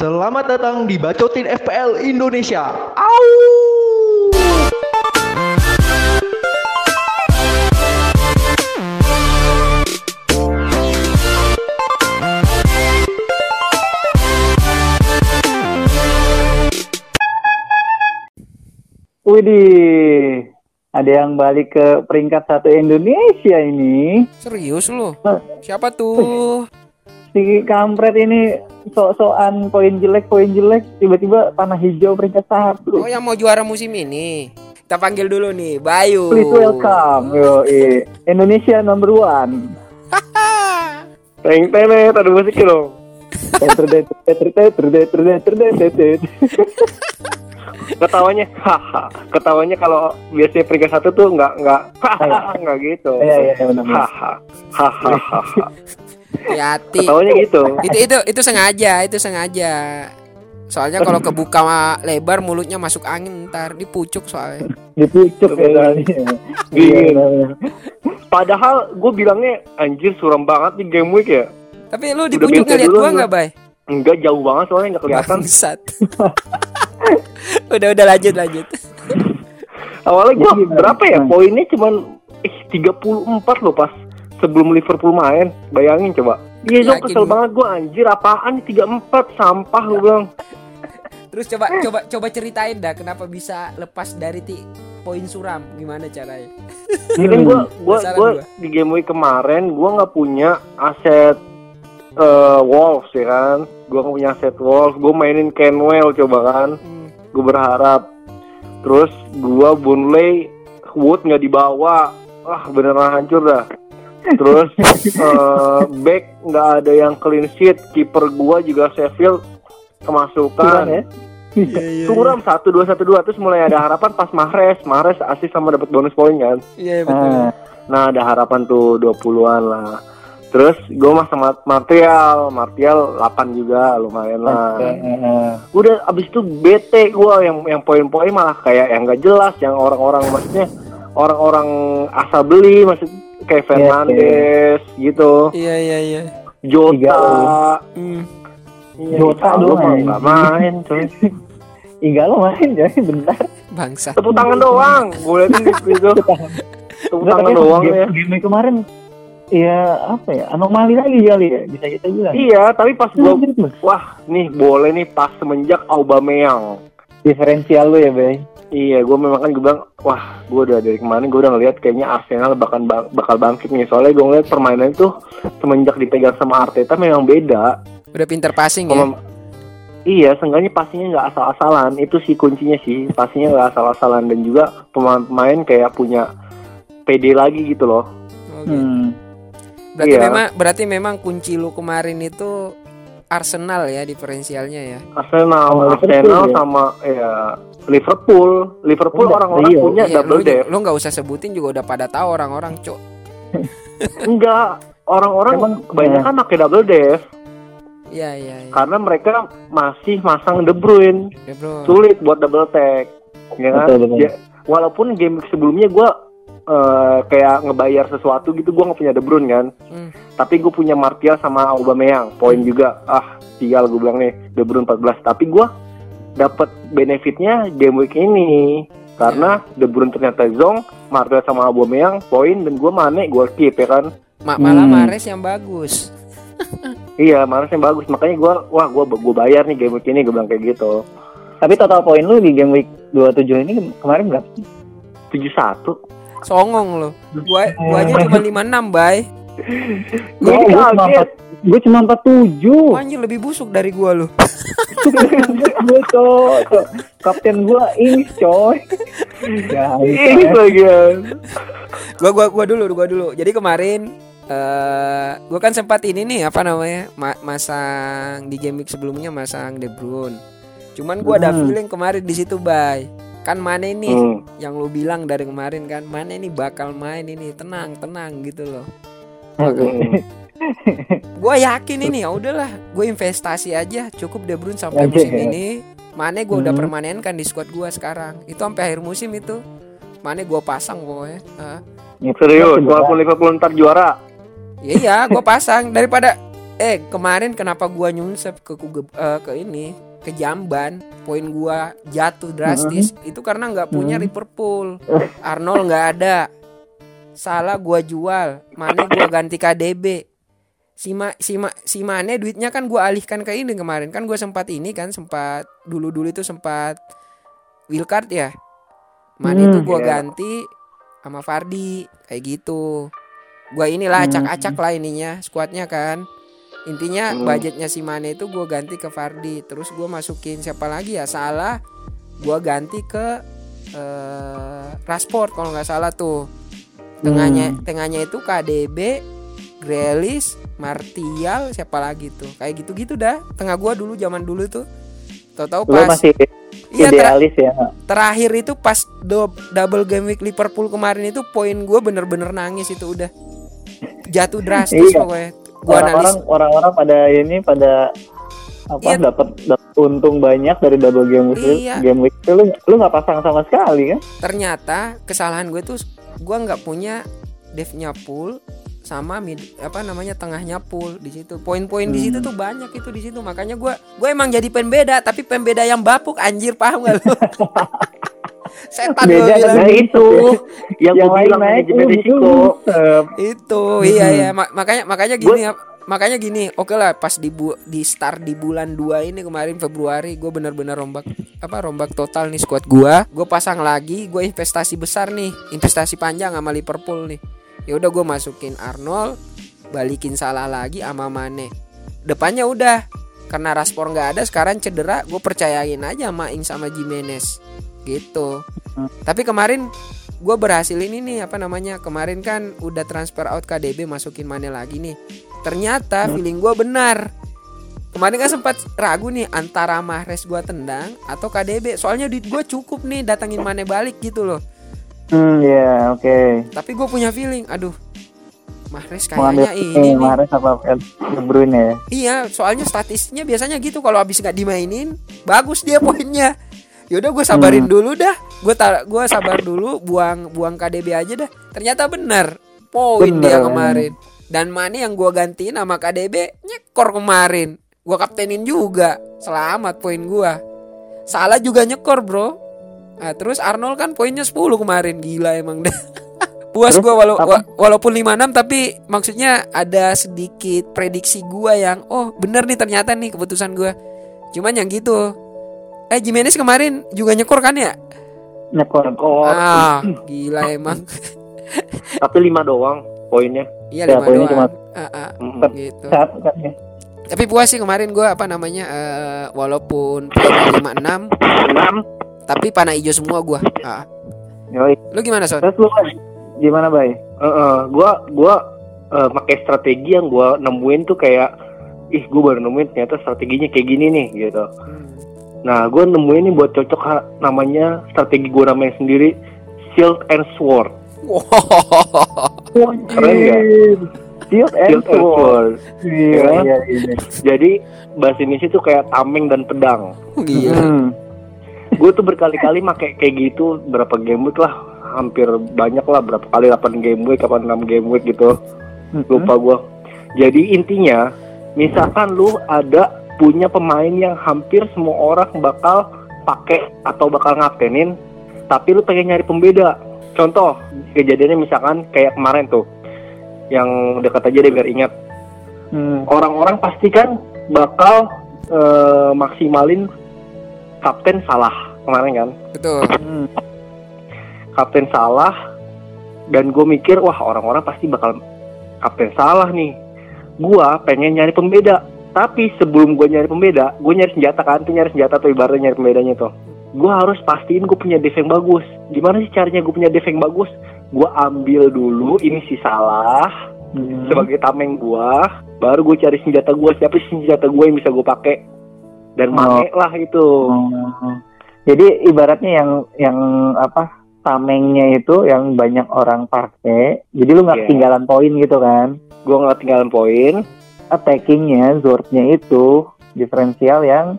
Selamat datang di Bacotin FPL Indonesia. Au! Widih, ada yang balik ke peringkat satu Indonesia ini. Serius lu? Siapa tuh? Si kampret ini sok-sokan poin jelek, poin jelek, tiba-tiba tanah hijau peringkat satu. Oh yang mau juara musim ini. Kita panggil dulu nih, Bayu. Please welcome, yo, Indonesia number one. Teng tenet ada musik dong. Ketawanya, haha. Ketawanya kalau biasanya peringkat satu tuh nggak nggak hahaha nggak gitu. Iya, iya, iya, benar. Haha, hahaha. Hati. Ketawanya gitu. Itu itu itu sengaja, itu sengaja. Soalnya kalau kebuka lebar mulutnya masuk angin ntar dipucuk soalnya. Dipucuk ya kali. Dingin. Padahal gue bilangnya anjir suram banget di game week ya. Tapi lu dipucuk ngeliat gua. nggak, Bay? Enggak jauh banget soalnya nggak kelihatan. Bangsat. udah udah lanjut lanjut. Awalnya gue berapa ya poinnya cuman eh 34 loh pas sebelum Liverpool main. Bayangin coba. Iya dong Yakin kesel banget gue anjir apaan nih 34 sampah lu bilang. Terus coba coba coba ceritain dah kenapa bisa lepas dari ti poin suram gimana caranya? Ini kan gue gua gua. di game week kemarin gue nggak punya aset eh Wolves ya kan. Gue nggak punya aset Wolves. Gue mainin Kenwell coba kan. Hmm. Gue berharap. Terus gue Burnley Wood nggak dibawa. Wah beneran hancur dah. Terus eh, back nggak ada yang clean sheet. Kiper gue juga Sheffield kemasukan. Kurang ya? Suram satu dua satu dua terus mulai ada harapan pas Mahrez Mahrez asis sama dapat bonus poin kan. Iya betul. Ah, Nah ada harapan tuh 20-an lah Terus gue masuk mat- Martial Martial 8 juga lumayan lah ah, Udah abis itu bete gue yang yang poin-poin malah kayak yang gak jelas Yang orang-orang maksudnya Orang-orang asal beli maksud kayak Fernandes gitu Iya iya iya. Jota Hmm. Iya, Jota doang mah main. nggak main coy Enggak lo main jadi bentar. Bangsa. Tepuk tangan doang Gue liatin di itu Tepuk tangan doang ya game kemarin ya apa ya anomali lagi kali ya bisa kita bilang. Iya tapi pas gue. Wah nih boleh nih pas semenjak Aubameyang Diferensial lu ya, Bay. Iya, gue memang kan gue bilang, wah, gue udah dari kemarin gue udah ngeliat kayaknya Arsenal bakal bakal bangkit nih. Soalnya gue ngeliat permainan itu semenjak dipegang sama Arteta memang beda. Udah pinter passing ya. Pemain- Iya, seenggaknya pastinya nggak asal-asalan. Itu sih kuncinya sih, pastinya nggak asal-asalan dan juga pemain-pemain kayak punya PD lagi gitu loh. Oh, gitu. Hmm. Berarti Iya. memang berarti memang kunci lu kemarin itu Arsenal ya diferensialnya ya. Arsenal, Arsenal ya? sama ya Liverpool. Liverpool Udah, orang-orang iya. punya Iya, double lu, depth. lu nggak usah sebutin juga udah pada tahu orang-orang, Cok. Enggak, orang-orang Emang, kebanyakan pakai double depth. Iya, iya, iya. karena mereka masih masang De Bruyne Ya, sulit buat double tag ya kan Betul, betul. Ya, walaupun game sebelumnya gue kayak ngebayar sesuatu gitu gue nggak punya De Bruyne kan Hmm. tapi gue punya Martial sama Aubameyang poin juga ah sial gue bilang nih De Bruyne 14 tapi gue dapat benefitnya game week ini karena De Bruyne ternyata zong Martial sama Aubameyang poin dan gue Mane gue keep ya kan Ma- malah Hmm. Mares yang bagus. iya Mahrez yang bagus makanya gue wah gue gue bayar nih game week ini gue bilang kayak gitu Tapi total poin lu di game week 27 ini ke- kemarin berapa? sih? 71 Songong lo. Gua gua aja cuma 56, Bay. Gue Gua cuma kaget. empat, gue cuma 47. Wah, anjir lebih busuk dari gua lo. gue cok. kapten gue ini coy. Ini bagian. Gua gua gua dulu, gua dulu. Jadi kemarin eh gua kan sempat ini nih apa namanya? ma- masang di game week sebelumnya masang De Bruyne. Cuman gua ada Hmm. feeling kemarin di situ, Bay. Kan Mane nih Hmm. yang lu bilang dari kemarin kan, Mane nih bakal main ini tenang, tenang gitu loh. Gua yakin ini ya udahlah, gue investasi aja cukup De Bruyne sampai Oke. musim ini. Mane gue udah Hmm. permanenkan di squad gua sekarang. Itu sampai akhir musim itu. Mane gua pasang pokoknya. Ah. Serius, walaupun Liverpool ntar juara. Ya iya, gue pasang daripada eh kemarin kenapa gua nyunsep ke eh, ke ini ke Jamban poin gua jatuh drastis. Itu karena nggak punya Mhm. Liverpool. Arnold nggak ada. Salah gua jual. Mane gua ganti KDB si Ma, si, Ma, si Mane duitnya kan gua alihkan ke ini kemarin. Kan gua sempat ini kan sempat dulu dulu itu sempat wildcard ya. Mane Hmm, itu gua iya. ganti sama Fardi. Kayak gitu. Gua inilah Hmm. acak-acak lah ininya skuadnya kan intinya Hmm. budgetnya si Mane itu gue ganti ke Fardi. Terus gue masukin siapa lagi ya? Salah gue ganti ke eh Rashford kalau nggak salah tuh. Tengahnya tengahnya itu KDB Grealish Martial siapa lagi tuh? Kayak gitu-gitu dah. Tengah gua dulu zaman dulu tuh. Tahu-tahu pas masih iya ter- ya. terakhir itu pas do- double game week Liverpool kemarin itu poin gue bener-bener nangis itu udah. Jatuh drastis Iya. pokoknya Orang-orang orang-orang pada ini pada apa Iya. dapat dapat untung banyak dari double game week Iya. game week itu lu lu nggak pasang sama sekali kan? ternyata kesalahan gue tuh gue nggak punya devnya pool sama mid apa namanya tengahnya pool di situ poin-poin di situ Hmm. tuh banyak itu di situ makanya gue gue emang jadi pembeda tapi pembeda yang bapuk anjir paham gak lu setan Beda bilang itu. yang, yang lain bilang naik manajemen risiko. itu iya ya Ma- makanya makanya gini ya makanya gini. Oke lah pas di bu- di start di bulan 2 ini kemarin Februari gue benar-benar rombak apa rombak total nih squad gue gue pasang lagi gue investasi besar nih. Investasi panjang sama Liverpool nih. Ya udah gue masukin Arnold balikin salah lagi sama Mane. Depannya udah. Karena Rashford nggak ada sekarang cedera gue percayain aja sama Ing sama Jimenez gitu Hmm. tapi kemarin gue berhasil ini nih apa namanya kemarin kan udah transfer out KDB masukin Mane lagi nih ternyata Hmm. feeling gue benar kemarin kan sempat ragu nih antara Mahrez gue tendang atau KDB soalnya duit gue cukup nih datangin Mane balik gitu loh Hmm, ya, oke. tapi gue punya feeling aduh Mahrez kayaknya ini Mahrez apa De Bruyne ya? Iya, soalnya statistiknya biasanya gitu kalau habis nggak dimainin, bagus dia poinnya. Yaudah gue sabarin Hmm. dulu dah. Gue tar gua sabar dulu, buang buang KDB aja dah. Ternyata benar. Poin Bener, dia kemarin. Dan Mane yang gue gantiin sama KDB nyekor kemarin. Gue kaptenin juga. Selamat poin gua. Salah juga nyekor, Bro. Nah, terus Arnold kan poinnya 10 kemarin. Gila emang dah. Puas Terus gua walau, apa? wa- walaupun 56 tapi maksudnya ada sedikit prediksi gua yang oh bener nih ternyata nih keputusan gua. Cuman yang gitu. Eh Jimenez kemarin juga nyekor kan ya? Nyekor. Ah, gila emang. tapi lima doang poinnya. Iya Ya, lima poinnya doang. cuma- Ah, ah, Mm. gitu. Ya? Tapi puas sih kemarin gua apa namanya eh, walaupun poinnya 56 Enam. tapi panah hijau semua gua. Ah. Yoi. Lu gimana, Son? Terus lu Bay? gimana, Bay? Heeh, gua gua eh, pakai strategi yang gua nemuin tuh kayak ih gua baru nemuin ternyata strateginya kayak gini nih gitu. Hmm. Nah, gua nemuin nih buat cocok ha- namanya strategi gua namanya sendiri Shield and Sword. Wow. Keren nggak? Shield and Shield and Sword. Sword. Iya, Ya. iya, iya. Jadi bahasa Indonesia tuh kayak tameng dan pedang. Gila. Hmm. Gue tuh berkali-kali make kayak gitu berapa game week lah, hampir banyak lah berapa kali 8 game week, apa 6 game week gitu. Hmm. lupa gua jadi intinya misalkan lu ada punya pemain yang hampir semua orang bakal pakai atau bakal ngapainin tapi lu pengen nyari pembeda contoh kejadiannya misalkan kayak kemarin tuh yang dekat aja deh biar ingat Hmm. orang-orang pasti kan bakal eh, maksimalin kapten salah kemarin kan Betul. Hmm. kapten salah dan gue mikir wah orang-orang pasti bakal kapten salah nih gua pengen nyari pembeda tapi sebelum gue nyari pembeda gue nyari senjata kan tuh nyari senjata tuh ibaratnya nyari pembedanya tuh gue harus pastiin gue punya dev yang bagus gimana sih caranya gue punya dev yang bagus gue ambil dulu ini si salah Hmm. sebagai tameng gua baru gue cari senjata gua siapa sih senjata gue yang bisa gue pakai dan Oh. make lah itu Oh. Jadi ibaratnya yang yang apa tamengnya itu yang banyak orang pakai. Jadi lu nggak Iya. ketinggalan poin gitu kan? gue nggak tinggalan poin Attackingnya, Zordnya itu diferensial yang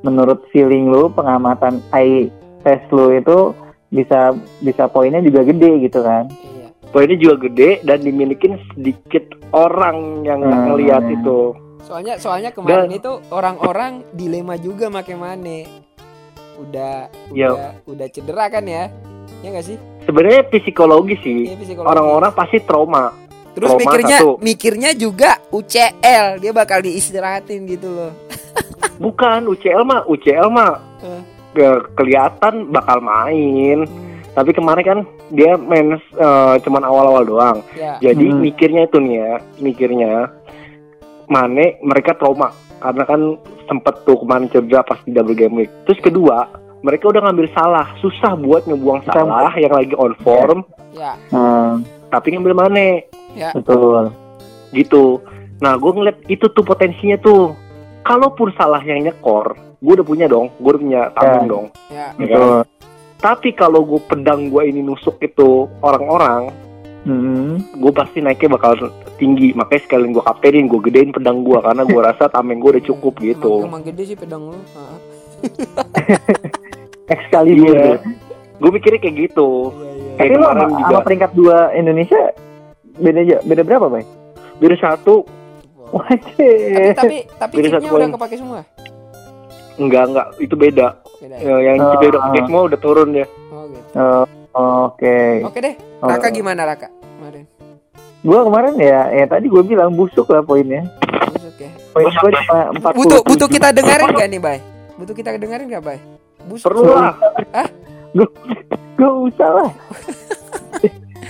menurut feeling lu pengamatan eye test lu itu bisa bisa poinnya juga gede gitu kan? Iya. poinnya juga gede dan dimilikin sedikit orang yang Hmm. ngelihat itu. Soalnya soalnya kemarin itu orang-orang dilema juga make Mane. Udah Ya. udah udah cedera kan ya? Ya nggak sih? Sebenarnya psikologi sih. Iya, psikologis. Orang-orang pasti trauma. Terus trauma mikirnya satu. mikirnya juga UCL, dia bakal diistirahatin gitu loh. Bukan UCL mah, UCL mah ke- kelihatan bakal main. Hmm, Tapi kemarin kan dia main eh, cuman awal-awal doang. ya. Jadi Hmm. mikirnya itu nih ya, mikirnya Mane mereka trauma karena kan sempet tuh kemarin cedera pas di double game week. Terus kedua, mereka udah ngambil salah, susah buat ngebuang salah yang lagi on form, Ya, Hmm, tapi ngambil Mane ya. betul. gitu. Nah, gue ngeliat itu tuh potensinya tuh. Kalaupun salah yang nyekor, gue udah punya dong, gue udah punya tameng Ya. dong. Ya. Betul. Tapi kalau gue pedang gue ini nusuk itu orang-orang, Hmm. gue pasti naiknya bakal tinggi. Makanya sekalian gue kaptenin, gue gedein pedang gue karena gue rasa tameng gue udah cukup gitu. Emang, emang gede sih pedang lu. Heeh. Excalibur. Iya. Gue mikirnya kayak gitu. Iya, iya. Tapi lo sama, juga. sama peringkat dua Indonesia beda aja, beda berapa, Bay? Dari satu, Wajib. Tapi tapi tapi Beda chipnya udah poin. kepake semua. enggak enggak, itu beda. Beda. Ya, yang Ah. kita udah pakai semua udah turun ya. Oh gitu. Oh, Oke. Oke deh. Oh. Raka gimana Raka? Kemarin. Gua kemarin ya, ya tadi gue bilang busuk lah poinnya. Busuk ya. Poin gue cuma 40. Butuh butuh kita dengerin gak nih, Bay? Butuh kita dengerin gak, Bay? Busuk. Perlu lah. Gak usah lah.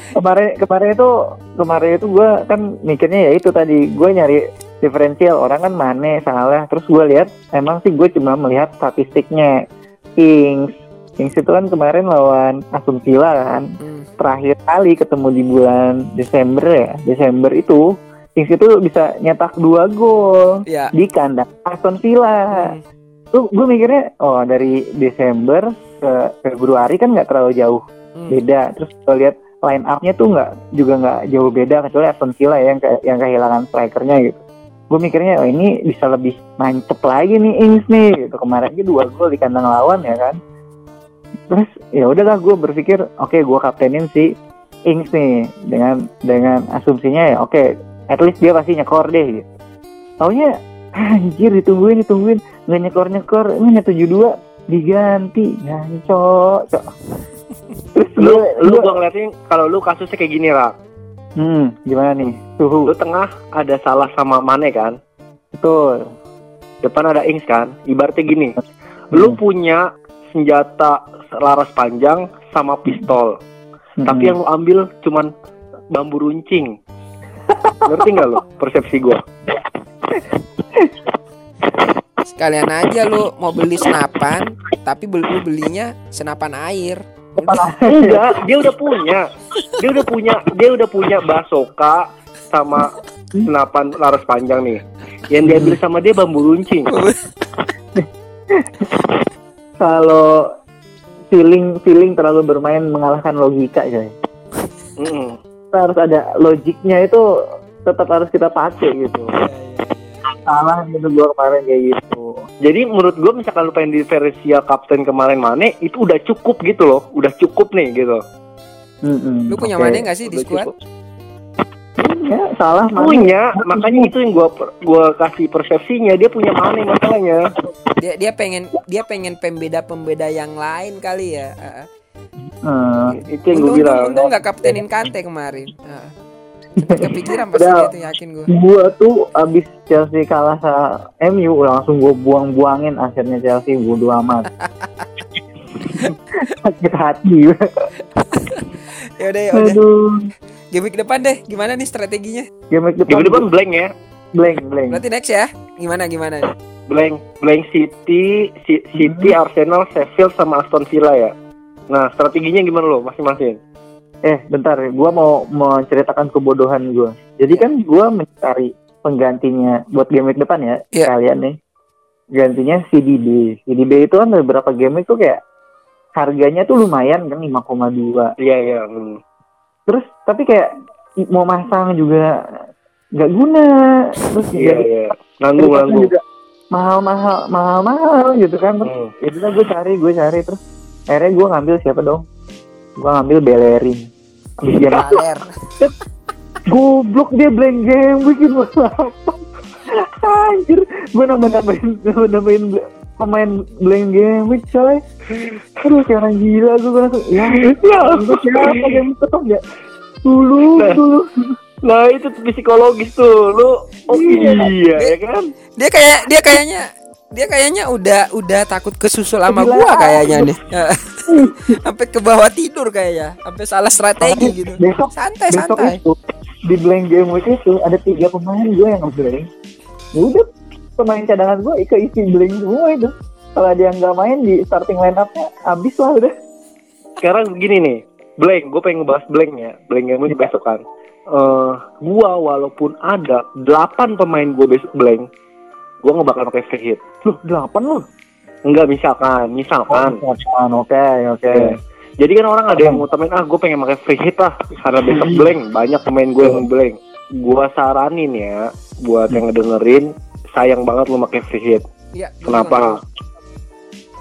kemarin kemarin itu kemarin itu gue kan mikirnya ya itu tadi gue nyari diferensial orang kan Mane salah terus gue lihat emang sih gue cuma melihat statistiknya Kings Kings itu kan kemarin lawan Aston Villa kan Hmm. terakhir kali ketemu di bulan Desember ya Desember itu Kings itu bisa nyetak dua gol Ya. di kandang Aston Villa Hmm. Tuh gue mikirnya oh dari Desember ke Februari kan nggak terlalu jauh Hmm. beda. Terus gue lihat line up-nya tuh nggak juga nggak jauh beda kecuali Aston Villa ya yang ke- yang kehilangan strikernya gitu. Gue mikirnya oh ini bisa lebih mancep lagi nih Ings nih gitu. Kemarin aja dua gol di kandang lawan ya kan? Terus ya udahlah gue berpikir oke gue kaptenin si Ings nih dengan dengan asumsinya ya oke at least dia pasti nyekor deh gitu. Taunya anjir ditungguin ditungguin nggak nyekor nyekor ini tujuh dua diganti ngancok cok terus Lu lu gua ngeliatin kalau lu kasusnya kayak gini lah. Hmm, gimana nih? Suhu. Lu tengah ada salah sama Mane kan? Betul. Depan ada Ings kan? Ibaratnya gini. Lu Hmm. punya senjata laras panjang sama pistol. Hmm. Tapi yang lu ambil cuman bambu runcing. Ngerti nggak lu persepsi gua? Sekalian aja lu mau beli senapan, tapi beli lu belinya senapan air. Enggak, dia udah punya. Dia udah punya, dia udah punya basoka sama senapan laras panjang nih. Yang diambil sama dia bambu runcing. kalau feeling feeling terlalu bermain mengalahkan logika coy. Mm-mm. Kita harus ada logiknya itu tetap harus kita pakai gitu. Salah gitu gua kemarin kayak gitu. Jadi menurut gue misalkan lu pengen diferensial kapten kemarin Mane itu udah cukup gitu loh, udah cukup nih gitu. Mm-mm. Lu punya Oke. Mane gak sih di Udah squad? cukup. Ya, salah Mane. Punya, makanya itu yang gua gua kasih persepsinya dia punya Mane masalahnya. Dia dia pengen dia pengen pembeda pembeda yang lain kali ya. Heeh. Hmm. Itu yang gue Untung, bilang. untung, untung gak kaptenin Kante kemarin. Heeh. Cepet kepikiran pasti Udah. dia tuh yakin gue. Gua tuh abis Chelsea kalah sama MU langsung gua buang-buangin akhirnya Chelsea bodo amat. Sakit hati. Ya udah ya udah. Aduh. Game week depan deh. Gimana nih strateginya? Game week depan, depan blank ya. blank blank. Berarti next ya. Gimana gimana? nih? Blank, blank City, City, Arsenal, Sheffield sama Aston Villa ya. Nah, strateginya gimana lo masing-masing? Eh, bentar, gua mau menceritakan kebodohan gua. Jadi kan gua mencari penggantinya buat game week depan ya, Iya. kalian nih. Gantinya CDB. CDB itu kan beberapa game week tuh kayak harganya tuh lumayan kan 5,2. Iya, iya. hmm. Terus tapi kayak mau masang juga nggak guna. Terus Iya, jadi iya. Nanggung, nanggung. juga mahal-mahal, mahal-mahal gitu kan. Terus Hmm. itu lah gue cari, gue cari terus akhirnya gue ngambil siapa dong? Gue ngambil masuk. Baler. goblok dia blank game. Bikin apa anjir. Gue nambah nambahin nambah nambahin pemain blank game coy. Aduh kayak orang gila gue gue langsung ya ya gue siapa? Game tetap ya? Dulu Nah. dulu. Nah itu tuh psikologis tuh. Lu oh Iya. iya ya kan? Dia kayak dia kayaknya dia kayaknya udah udah takut kesusul sama gua kayaknya nih. Sampai ke bawah tidur kayaknya, sampai salah strategi gitu. besok Santai besok santai. itu di blank game week itu ada tiga pemain gue yang ngeblank ya udah pemain cadangan gue keisi blank semua itu. Kalau dia nggak main di starting line up-nya habis lah udah. Sekarang begini nih blank. Gue pengen ngebahas blank ya. Blank game week besok kan. Eh gua walaupun ada 8 pemain gue besok blank gua nggak bakal pakai free hit loh delapan loh enggak misalkan misalkan Oh, oke oke Ya. Jadi kan orang ada yang ngutamain ah gue pengen pakai free hit lah karena besok blank banyak pemain gue yang blank. Gua saranin ya buat yang ngedengerin sayang banget lu pakai free hit. Iya. gua Kenapa?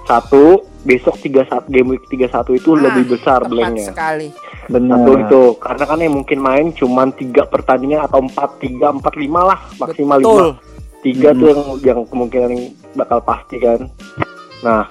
Satu besok 31 game week 31 itu Ah, lebih besar blanknya. sekali. benar Satu itu karena kan yang mungkin main cuman tiga pertandingan atau empat tiga empat lima lah maksimal Betul. lima tiga Hmm. tuh yang yang kemungkinan bakal pasti kan. Nah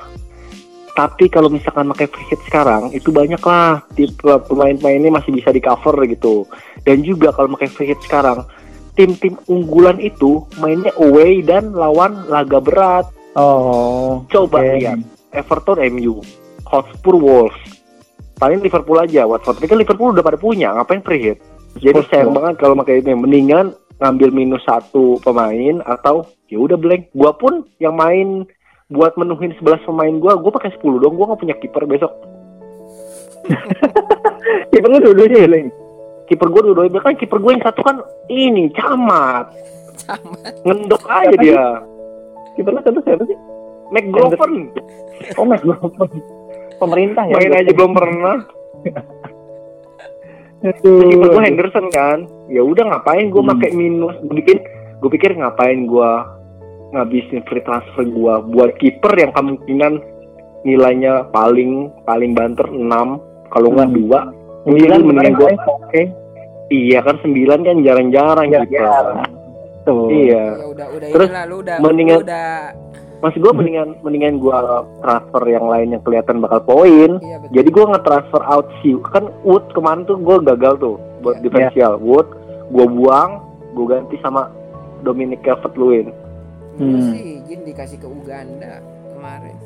tapi kalau misalkan pakai free hit sekarang itu banyak lah. Tipe pemain-pemain ini masih bisa di cover gitu. Dan juga kalau pakai free hit sekarang tim-tim unggulan itu mainnya away dan lawan laga berat. Oh coba oke. lihat Everton MU Hotspur Wolves. Paling Liverpool aja Watford. Tapi kan Liverpool udah pada punya ngapain free hit? Jadi sayang banget kalau pakai ini mendingan ngambil minus satu pemain atau ya udah blank. Gua pun yang main buat menuhin 11 pemain gua gua pakai 10 dong gua nggak punya kiper besok. Kiper lu dua-duanya ya Leng? kiper gua dua-duanya. Kan kiper gua yang satu kan ini camat. Sama. ngendok aja Siapa dia. Kiper lu satu siapa sih? McGovern oh Max Grover. pemerintah ya? main aja belum pernah Kiper gue Henderson kan. Ya udah ngapain gue Hmm. pakai minus? Gue bikin gue pikir ngapain gue ngabisin free transfer gue buat kiper yang kemungkinan nilainya paling paling banter 6 kalau nggak Hmm. dua. Sembilan mendingan gue oke. Iya kan 9 kan jarang-jarang Ya, gitu. ya. tuh iya. Ya udah udah Terus, inilah lu udah mendingan- lu udah maksud gue mendingan mendingan gue transfer yang lain yang kelihatan bakal poin iya betul. jadi gue nge-transfer out si kan Wood kemarin tuh gue gagal tuh buat Iya. diferensial Wood gue buang gue ganti sama Dominic Calvert-Lewin Lu Hmm. sih izin dikasih ke Uganda kemarin.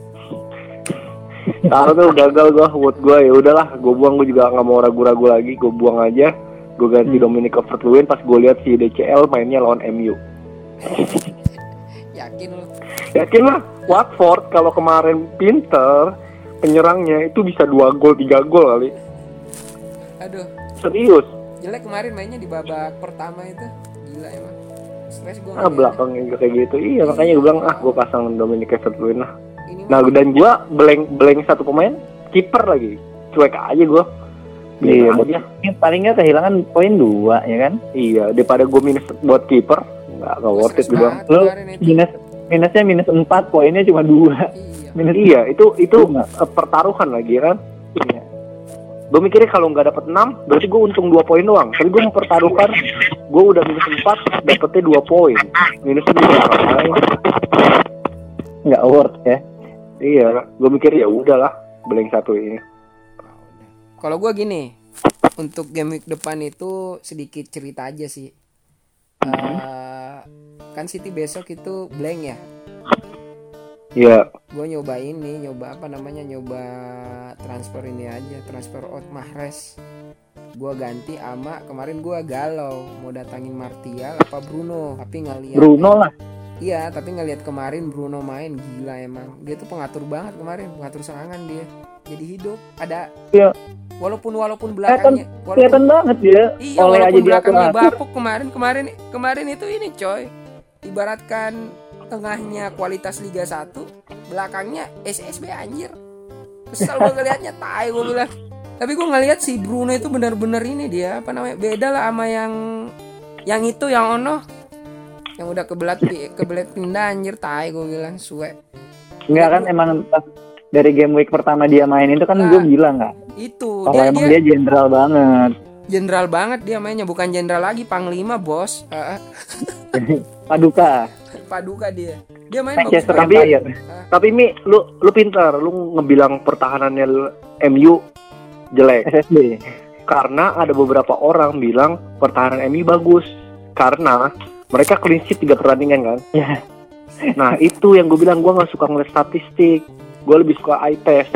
Taruh tuh gagal gue Wood gue ya udahlah gue buang gue juga nggak mau ragu-ragu lagi gue buang aja gue ganti Hmm. Dominic Calvert-Lewin pas gue lihat si DCL mainnya lawan MU Yakin lu? Yakin lah Watford kalau kemarin pinter penyerangnya itu bisa dua gol tiga gol kali Aduh, serius jelek kemarin mainnya di babak pertama itu. Gila emang. Stres gua. ah belakangnya juga kayak gitu iya makanya gue bilang ah gue pasang Dominic Calvert-Lewin lah Ini Nah dan gua blank blank satu pemain kiper lagi cuek aja gua Iya. Ini paling nggak kehilangan poin dua ya kan iya daripada gua minus buat kiper nggak nggak gua worth it Lu kemarin itu. minus minusnya minus empat poinnya cuma dua. Iya. minus iya itu itu eh, pertaruhan lagi kan? Iya. gue mikirnya kalau nggak dapet 6 berarti gue untung 2 poin doang. Tapi gue mempertaruhkan gue udah minus 4 dapetnya 2 poin. Minusnya dua nggak worth ya? Iya gue mikir ya udahlah blank satu ini. Kalau gua gini, untuk game week depan itu sedikit cerita aja sih. Eh, kan City besok itu blank ya. iya Gue nyoba ini, nyoba apa namanya, nyoba transfer ini aja, transfer out Mahrez. Gue ganti ama kemarin gua galau mau datangin Martial apa Bruno, tapi nggak lihat. Bruno lah Iya, tapi ngelihat kemarin Bruno main gila emang. Dia tuh pengatur banget kemarin, pengatur serangan dia. Jadi hidup. Ada Iya. Walaupun walaupun belakangnya walaupun kelihatan banget dia Iya, oleh aja walaupun dia belakangnya bapuk kemarin kemarin kemarin itu ini coy. Ibaratkan tengahnya kualitas Liga 1, belakangnya SSB anjir. Kesel gue ngeliatnya, tai gue bilang. Tapi gue ngeliat si Bruno itu benar-benar ini dia apa namanya beda lah sama yang yang itu yang ono yang udah kebelat kebelat pindah anjir tai gue bilang suwe Enggak kan emang dari game week pertama dia main itu kan Nah. gue bilang nggak itu kalau dia emang dia dia jenderal banget Jenderal banget dia mainnya bukan jenderal lagi, panglima bos. Paduka paduka dia. Dia main bagus. Tapi- Empire Tapi Mi, lu lu pintar, lu ngebilang pertahanannya MU jelek. SSB Karena ada beberapa orang bilang pertahanan MU bagus karena mereka clean sheet tiga pertandingan kan. ya Nah itu yang gue bilang gue nggak suka ngeliat statistik, gue lebih suka eye test.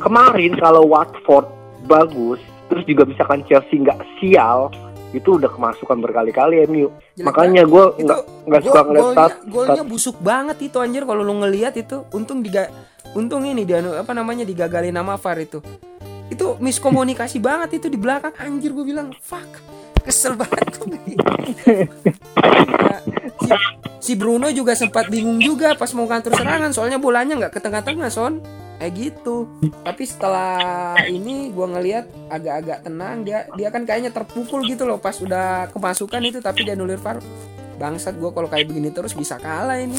Kemarin kalau Watford bagus, terus juga misalkan Chelsea nggak sial, itu udah kemasukan berkali-kali MU. jelek Makanya gue nggak nggak suka ngeliat golnya, stat. golnya busuk banget itu anjir kalau lu ngelihat itu. Untung diga untung ini dia apa namanya digagalin nama VAR itu. Itu miskomunikasi banget itu di belakang anjir gue bilang fuck. Kesel banget gue. Ya, si, si Bruno juga sempat bingung juga pas mau kantor serangan soalnya bolanya nggak ke tengah-tengah son. Kayak gitu. Tapi setelah ini gua ngelihat agak-agak tenang dia dia kan kayaknya terpukul gitu loh pas udah kemasukan itu tapi dia nulir VAR. Bangsat gua kalau kayak begini terus bisa kalah ini.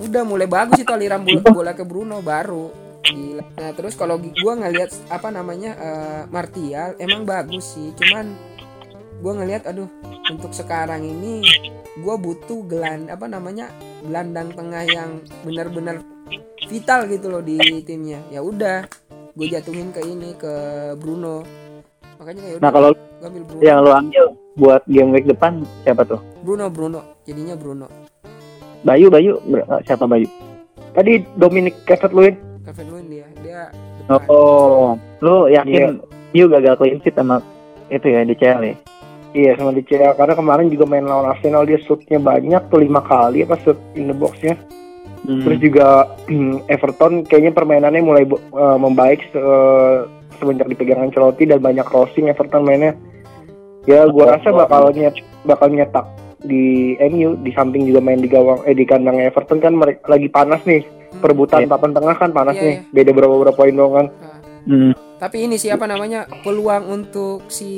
Udah mulai bagus itu aliran bola, bola ke Bruno baru. Gila. nah terus kalau gua ngelihat apa namanya eh, Martial emang bagus sih cuman gua ngelihat aduh untuk sekarang ini gua butuh gelan apa namanya gelandang tengah yang benar-benar vital gitu loh di timnya. Ya udah gue jatuhin ke ini ke Bruno. Makanya kayak nah kalau gua ambil Bruno. yang lo ambil buat game week depan siapa tuh? Bruno Bruno. Jadinya Bruno. Bayu Bayu. Ber- siapa Bayu? Tadi Dominic Calvert-Lewin Kevin Lewin dia dia depan. oh lo yakin Yu gagal clean sheet sama itu ya DCL ya Iya sama DCL karena kemarin juga main lawan Arsenal dia shootnya banyak tuh lima kali apa shoot in the boxnya. Hmm. Terus juga Everton kayaknya permainannya mulai eh, membaik se- semenjak dipegang Ancelotti dan banyak crossing Everton mainnya. Ya gua rasa bakal nyet bakal nyetak di MU di samping juga main di gawang eh di kandang Everton kan mereka lagi panas nih perebutan Iya. papan tengah kan panas Iya, nih beda berapa berapa poin doang kan. Hmm. Tapi ini siapa namanya peluang untuk si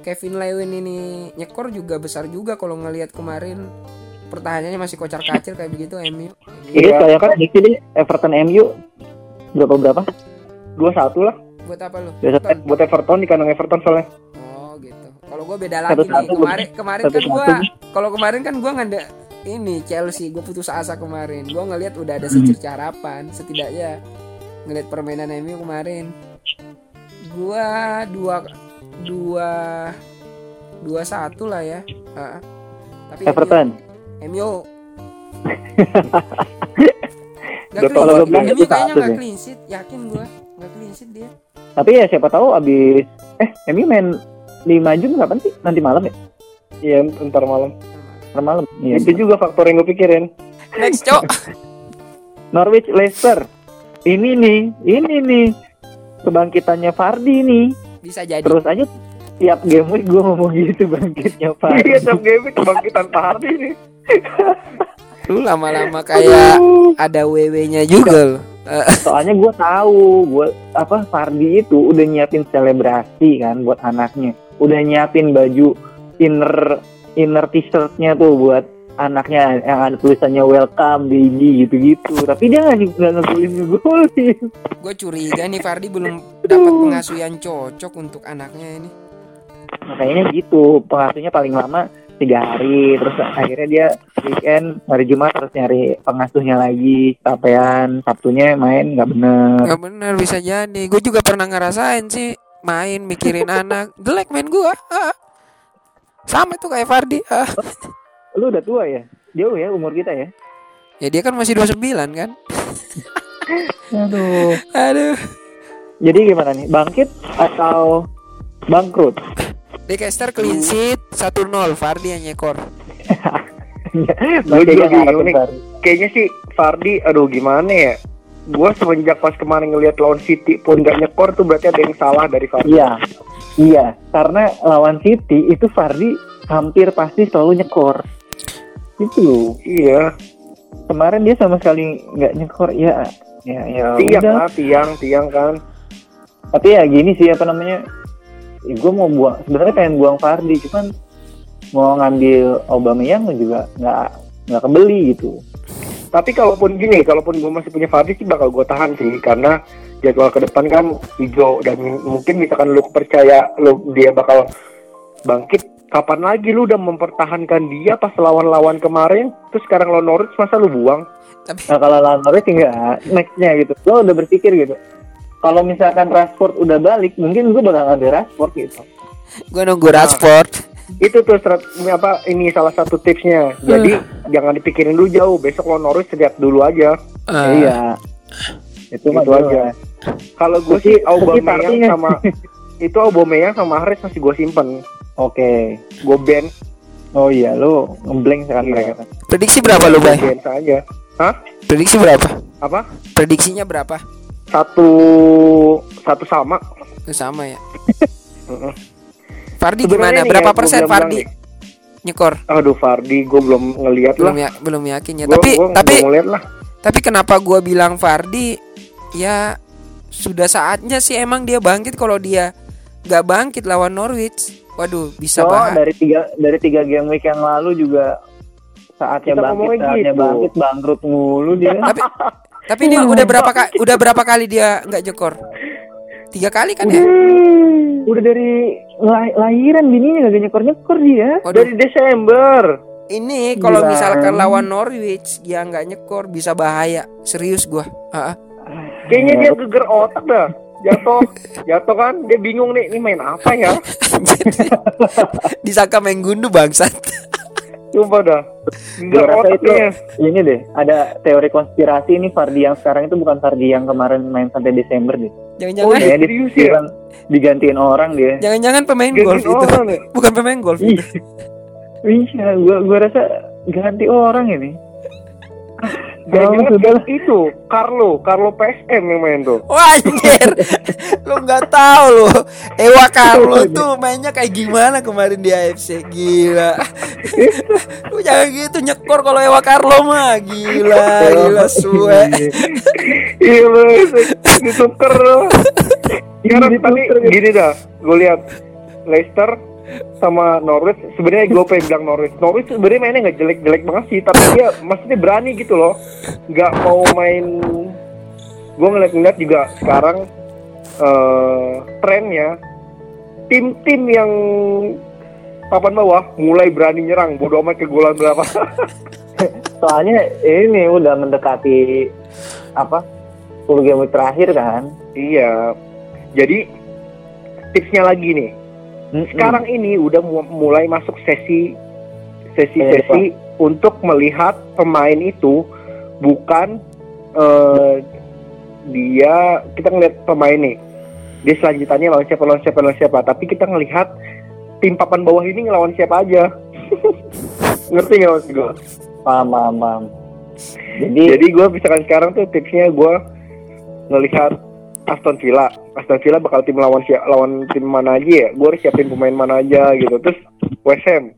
Kevin Lewin ini nyekor juga besar juga kalau ngelihat kemarin pertahanannya masih kocar kacir kayak begitu MU Jadi Iya, saya kan- kan prediksi deh Everton MU berapa berapa? dua satu lah buat apa lu Biasa- Nonton? buat Everton di kandang Everton soalnya Oh gitu. Kalau gue beda lagi nih. Kemarin kemarin kan Satu-satu. gue kalau kemarin kan gue nganda ini Chelsea gue putus asa kemarin. Gue ngelihat udah ada Hmm. secerca harapan setidaknya ngelihat permainan MU kemarin. Gue dua dua dua satu lah ya. Ah. Tapi Everton. MU. Gak kalau gua bilang itu kayaknya gak clean sheet, yakin gue gak clean sheet dia. Tapi ya siapa tahu abis eh MU main 5 Jun kapan sih? Nanti malam ya? iya ntar malam Ntar malam. Iya. itu juga faktor yang gue pikirin Next cok. Norwich Leicester. Ini nih, ini nih kebangkitannya Fardi nih. Bisa jadi. Terus aja tiap game week gue ngomong gitu bangkitnya Fardi. iya tiap game kebangkitan Pak Hardi nih Lu lama-lama kayak ada WW-nya juga loh. Soalnya gue tahu, gue apa Fardi itu udah nyiapin selebrasi kan buat anaknya, udah nyiapin baju inner inner t-shirtnya tuh buat anaknya yang ada tulisannya welcome baby gitu-gitu. Tapi dia nggak nggak ngegolin ngegolin. Gue curiga nih Fardi belum dapat pengasuhan cocok untuk anaknya ini. Makanya gitu, pengasuhnya paling lama tiga hari, terus akhirnya dia weekend hari Jumat terus nyari pengasuhnya lagi, capean Sabtunya main nggak bener. Gak bener bisa jadi. Gue juga pernah ngerasain sih main mikirin anak. Jelek main gue. Sama tuh kayak Fardi. Ah. Lu udah tua ya? Jauh ya umur kita ya? Ya dia kan masih 29 kan. Aduh. Aduh. Jadi gimana nih? Bangkit atau bangkrut? Leicester clean sheet 1-0 Fardi yang nyekor. Gua juga bingung nih. kayaknya sih Fardi aduh gimana ya gue semenjak pas kemarin ngeliat lawan City pun gak nyekor tuh berarti ada yang salah dari Fardi Iya. Iya, karena lawan City itu Fardi hampir pasti selalu nyekor. Itu loh. iya Kemarin dia sama sekali nggak nyekor. Ya, ya, ya. tiang udah. lah tiang tiang kan Tapi ya gini sih apa namanya? Ya, gue mau buang. Sebenarnya pengen buang Fardi, cuman mau ngambil Aubameyang juga nggak nggak kebeli gitu. tapi kalaupun gini kalaupun gue masih punya Fardi sih bakal gue tahan sih karena jadwal ke depan kan hijau dan mungkin misalkan lu percaya lu dia bakal bangkit kapan lagi lu udah mempertahankan dia pas lawan-lawan kemarin terus sekarang lo Norwich masa lu buang Tapi Nah kalau lawan Norwich enggak nextnya gitu. Lo udah berpikir gitu. Kalau misalkan Rashford udah balik, mungkin gue bakal ngambil Rashford gitu. gue nunggu Rashford. itu tuh strat- ini apa ini salah satu tipsnya jadi jangan dipikirin dulu jauh besok lo Norwich lihat dulu aja Ah, Iya. Itu mah Itu aja. kalau gue sih Aubameyang sama itu Aubameyang sama Mahrez masih gue simpen Oke. gue ban Oh iya, lu ngeblank sekarang Iya. mereka. Prediksi berapa lu, Bay? ban saja hah Prediksi berapa? apa Prediksinya berapa? satu satu sama sama ya. Fardi Sebenarnya gimana? nih Berapa ya, persen Fardi nyekor? aduh Fardi gue belum ngeliat lah Belum ya, belum yakin ya. Gua- tapi gua tapi lah tapi kenapa gua bilang Fardi ya sudah saatnya sih emang dia bangkit kalau dia nggak bangkit lawan Norwich. Waduh, bisa Oh, bahas. dari tiga dari tiga game week yang lalu juga saatnya Kita bangkit, saatnya gitu. bangkit bangkrut mulu dia. Tapi tapi ini udah berapa kali udah berapa kali dia nggak nyekor? Tiga kali kan ya? Udah dari la- lahiran bininya gak nyekor nyekor dia. Waduh, dari Desember ini kalau misalkan lawan Norwich dia nggak nyekor bisa bahaya. Serius gua. Ah. kayaknya dia geger otak dah jatuh jatuh kan dia bingung nih ini main apa ya Disangka main gundu bangsat. Sumpah dah Gua geger rasa itu ini deh, ada teori konspirasi ini Fardi yang sekarang itu bukan Fardi yang kemarin main sampai Desember deh. Jangan-jangan Oh, Kayaknya serius ya? kan digantiin orang dia. jangan-jangan pemain golf Geger itu. orang nih Bukan pemain golf Ih, itu. Iya, gua gua rasa ganti orang ini. Jangan Jauh sudah lah. itu Carlo Carlo PSM yang main tuh. Wah anjir. Lu gak tahu lu. Ewa Carlo tuh mainnya kayak gimana kemarin di AFC Gila. Lu jangan gitu nyekor kalau Ewa Carlo mah. Gila Gila suwe. iya lu ditukar sekarang tadi gini dah. Gue lihat Leicester sama Norwich sebenarnya gue pengen bilang Norwich Norwich sebenarnya mainnya nggak jelek-jelek banget sih tapi dia maksudnya berani gitu loh. Nggak mau main gue ngeliat-ngeliat juga sekarang eh trennya. Tim-tim yang papan bawah mulai berani nyerang bodo amat kegolan berapa. Soalnya ini udah mendekati apa? 10 game terakhir kan. iya. Jadi tipsnya lagi nih Mm-mm. sekarang ini udah mu- mulai masuk sesi Iya, sesi-sesi untuk melihat pemain itu bukan eh, dia kita ngeliat pemain nih. Dia selanjutnya lawan siapa lawan siapa lawan siapa. Tapi kita ngelihat tim papan bawah ini ngelawan siapa aja. Ngerti nggak maksud gue paham, paham, paham. Jadi, jadi gue misalkan sekarang tuh tipsnya gue ngelihat Aston Villa. Aston Villa bakal tim lawan si lawan tim mana aja ya? Gue harus siapin pemain mana aja gitu. Terus West Ham.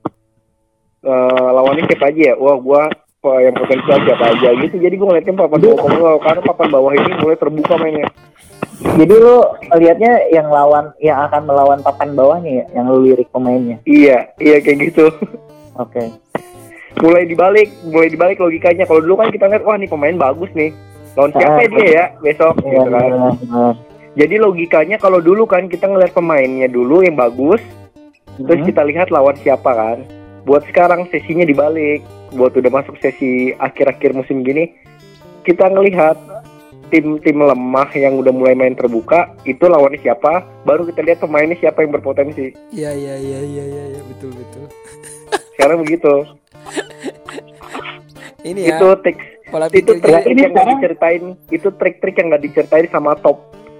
Eh, lawannya siapa aja ya? Wah gue yang potensial siapa aja gitu. Jadi gue ngeliatnya papan bawah karena papan bawah ini mulai terbuka mainnya. Jadi lu lihatnya yang lawan yang akan melawan papan bawahnya ya, yang lu lirik pemainnya. iya iya kayak gitu. Oke. mulai dibalik mulai dibalik logikanya. Kalau dulu kan kita lihat wah nih pemain bagus nih lawan siapa ya dia ya besok Iya, gitu kan benar, benar. Jadi logikanya kalau dulu kan kita ngeliat pemainnya dulu yang bagus, terus Mhm. kita lihat lawan siapa kan. Buat sekarang sesinya dibalik, buat udah masuk sesi akhir-akhir musim gini, kita ngelihat tim-tim lemah yang udah mulai main terbuka itu lawannya siapa, baru kita lihat pemainnya siapa yang berpotensi. Iya iya iya iya iya ya, betul betul Sekarang begitu. Ini ya Itu trik pola itu pikir trik ini yang nggak sekarang- diceritain, itu trik-trik yang nggak diceritain sama top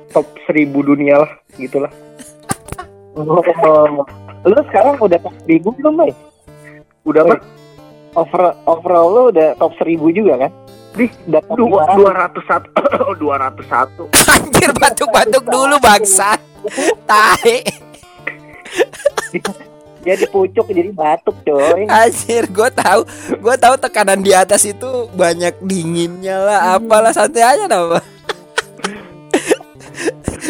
top seribu dunia lah, gitulah. Oh, lu sekarang udah top 1000 belum, Bay? Udah apa? Over, overall lu udah top 1000 juga kan? Dih, dua 500. dua ratus satu, dua ratus satu. Anjir batuk-batuk dulu bangsat Tahe Dia dipucuk jadi batuk, coy. Anjir gue tahu gue tahu tekanan di atas itu banyak dinginnya lah apalah santai aja nama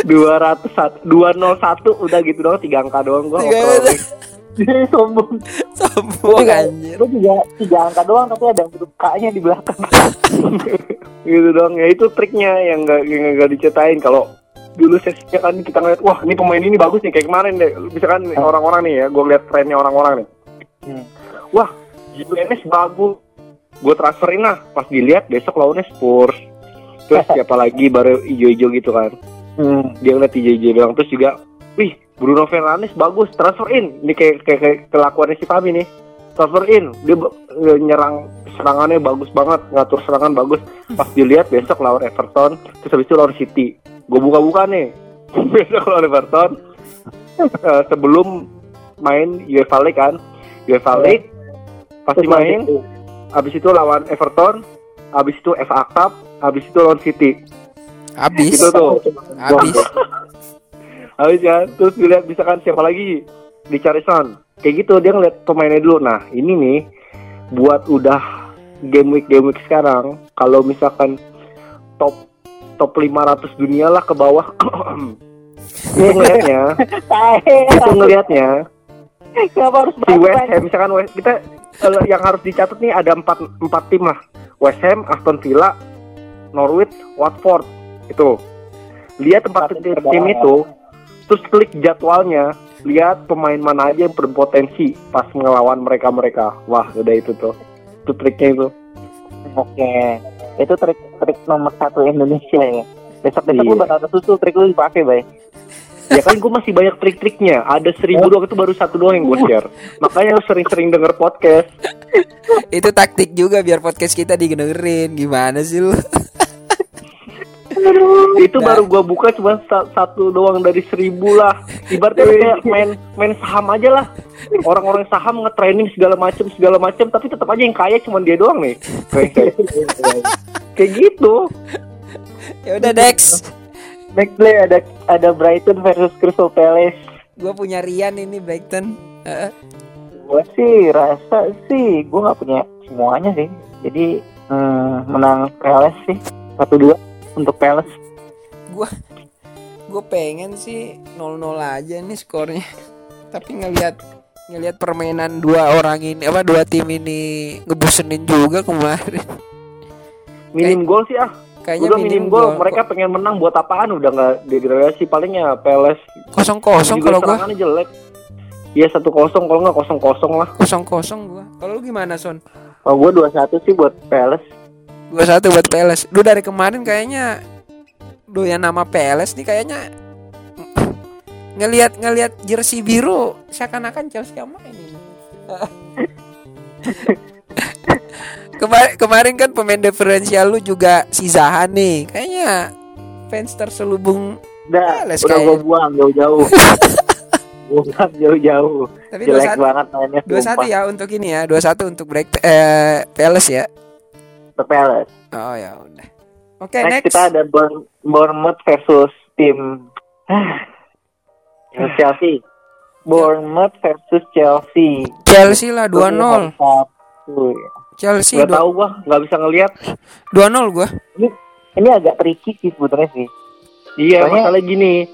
dua ratus satu dua nol satu udah gitu doang tiga angka doang gua Tiga ngobrol. angka. Jadi sombong. sombong Iya. anjir Lu juga tiga angka doang tapi ada huruf K-nya di belakang. gitu dong ya itu triknya yang nggak yang nggak diceritain kalau dulu sesinya kan kita ngeliat wah ini pemain ini bagus nih kayak kemarin deh. Misalkan orang-orang nih ya gue lihat trennya orang-orang nih. Hmm. wah Jimenez bagus. Gue transferin lah pas dilihat besok lawannya Spurs. Terus siapa lagi baru ijo-ijo gitu kan. Hmm. dia ngeliat ijo-ijo bilang terus juga wih Bruno Fernandes bagus transferin. Ini kayak kayak, kayak kelakuannya si Fami nih. Transferin. Dia eh, nyerang serangannya bagus banget ngatur serangan bagus. Pas dilihat besok lawan Everton terus habis itu lawan City gue buka-buka nih. Besok lawan Everton eh, sebelum main UEFA League kan. UEFA League pasti Terus main. Habis itu lawan Everton habis itu FA Cup habis itu lawan City. Habis. itu tuh. Habis. habis kan? Terus dilihat misalkan siapa lagi? Di Charison kayak gitu dia ngeliat pemainnya dulu. Nah ini nih buat udah game week game week sekarang kalau misalkan top top 500 dunia lah ke bawah. Itu ngelihatnya. Itu ngelihatnya. Si West Ham misalkan West, kita yang harus dicatat nih ada empat empat tim lah. West Ham, Aston Villa, Norwich, Watford. Itu. Lihat empat tim, tim itu terus klik jadwalnya lihat pemain mana aja yang berpotensi pas ngelawan mereka mereka wah udah itu tuh. Itu triknya itu. Oke, itu trik trik nomor satu Indonesia ya. Besok besok Iya. lu bakal kesusul trik lu dipakai, bay. ya kan gue masih banyak trik-triknya ada seribu doang itu baru satu doang yang gue share makanya sering-sering denger podcast Itu taktik juga biar podcast kita didengerin. Gimana sih lu? Itu baru gua buka cuma sa- satu doang dari seribu lah ibaratnya kayak main main saham aja lah orang-orang saham nge-training segala macem segala macem tapi tetap aja yang kaya cuma dia doang nih kayak gitu Ya udah Dex. Next play ada ada Brighton versus Crystal Palace. Gue punya Rian ini Brighton. Heeh. Gue sih rasa sih gue nggak punya semuanya sih. Jadi hmm, menang Palace sih satu dua untuk Palace? Gua gue pengen sih 0-0 aja nih skornya. Tapi ngelihat ngelihat permainan dua orang ini apa dua tim ini ngebosenin juga kemarin. Minim gol sih ah kayaknya udah minim gol. Mereka pengen menang buat apaan? Udah nggak degradasi palingnya Peles. Kosong kosong kalau gua. jelek. Iya satu kosong kalau nggak kosong kosong lah. Kosong kosong gue, Kalau lo gimana Son? Kalau gue dua satu sih buat Peles. 2-1 buat Peles Lu dari kemarin kayaknya Doyan nama Peles nih kayaknya ngelihat ngelihat jersey biru seakan-akan Chelsea yang main Kemar kemarin kan pemain diferensial lu juga si Zaha nih kayaknya fans terselubung Udah, Peles udah gue buang jauh-jauh jauh-jauh. Tapi jelek 21, banget mainnya. Dua satu ya untuk ini ya, dua satu untuk break eh, Peles ya. Untuk Palace. oh ya udah oke next, next, kita ada Bourne- Bournemouth versus tim Chelsea. Bournemouth versus Chelsea. Chelsea lah 2-0 Satu. Chelsea nggak tahu gua nggak bisa ngelihat 2-0 gua Ini agak tricky sih sebetulnya sih. iya Soalnya- masalah gini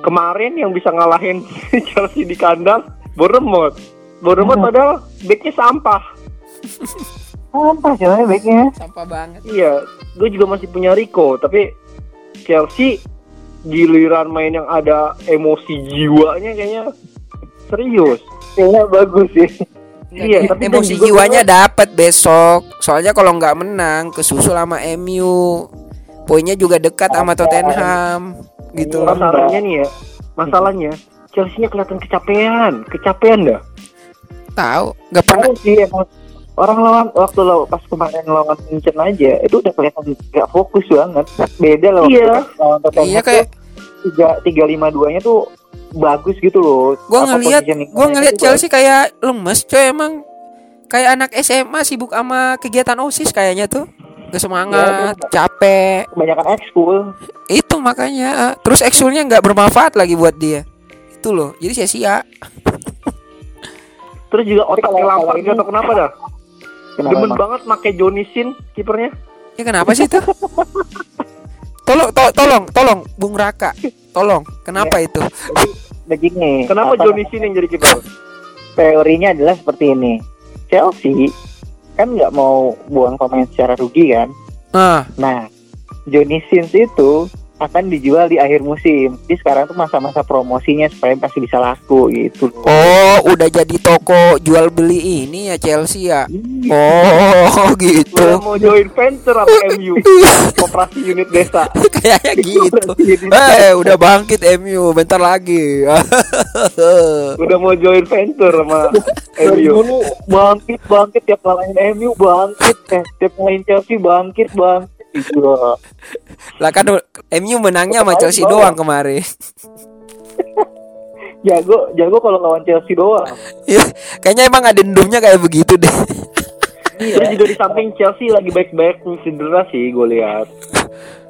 kemarin yang bisa ngalahin Chelsea di kandang Bournemouth Bournemouth Hmm. padahal backnya sampah Apa soalnya baiknya? sampah banget Iya, gue juga masih punya Rico, tapi Chelsea giliran main yang ada emosi jiwanya kayaknya serius. Kayaknya bagus sih. Iya, tapi emosi dan juga jiwanya dapat besok. Soalnya kalau nggak menang kesusul sama MU. Poinnya juga dekat sama Tottenham gitu. loh. masalahnya nih ya, masalahnya Chelsea-nya kelihatan kecapean, kecapean dah. Tahu, nggak pernah Tahu sih emang orang lawan waktu lo pas kemarin lawan Munchen aja itu udah kelihatan gak fokus banget. Beda loh. Iya. lawan Tottenham Iya kayak tiga tiga lima duanya tuh bagus gitu loh. gua Apa, ngelihat mainnya ngelihat Chelsea kayak lemes coy emang kayak anak SMA sibuk sama kegiatan OSIS kayaknya tuh. Gak semangat, capek. kebanyakan ekskul. Itu makanya. Terus eksulnya nggak bermanfaat lagi buat dia. Itu loh. Jadi sia-sia. Terus juga kalau gak ini- tau kenapa dah. Kenapa Demen emang? banget make Johnny Sin kipernya. Ya kenapa sih itu? Tolong, to- tolong, tolong, Bung Raka, tolong. Kenapa itu? Begini. Kenapa apa- Johnny Sin yang jadi kiper? teorinya adalah seperti ini. Chelsea kan nggak mau buang pemain secara rugi kan. Ah, Nah, Johnny Sins itu akan dijual di akhir musim. Jadi sekarang tuh masa-masa promosinya supaya masih bisa laku gitu. oh, udah jadi toko jual beli ini ya Chelsea ya. Oh, gitu. Udah mau join venture apa MU? Koperasi unit desa. Kayaknya gitu. Eh, udah bangkit MU bentar lagi. Udah mau join venture sama MU. dulu bangkit bangkit tiap ngalahin MU bangkit eh tiap ngalahin Chelsea bangkit bangkit gitu. Lah kan MU menangnya sama Chelsea doang kemarin. Jago jago kalau lawan Chelsea doang. Ya, Kayaknya emang ada dendumnya kayak begitu deh. Terus juga di samping Chelsea lagi baik-baik cedera sih gue lihat.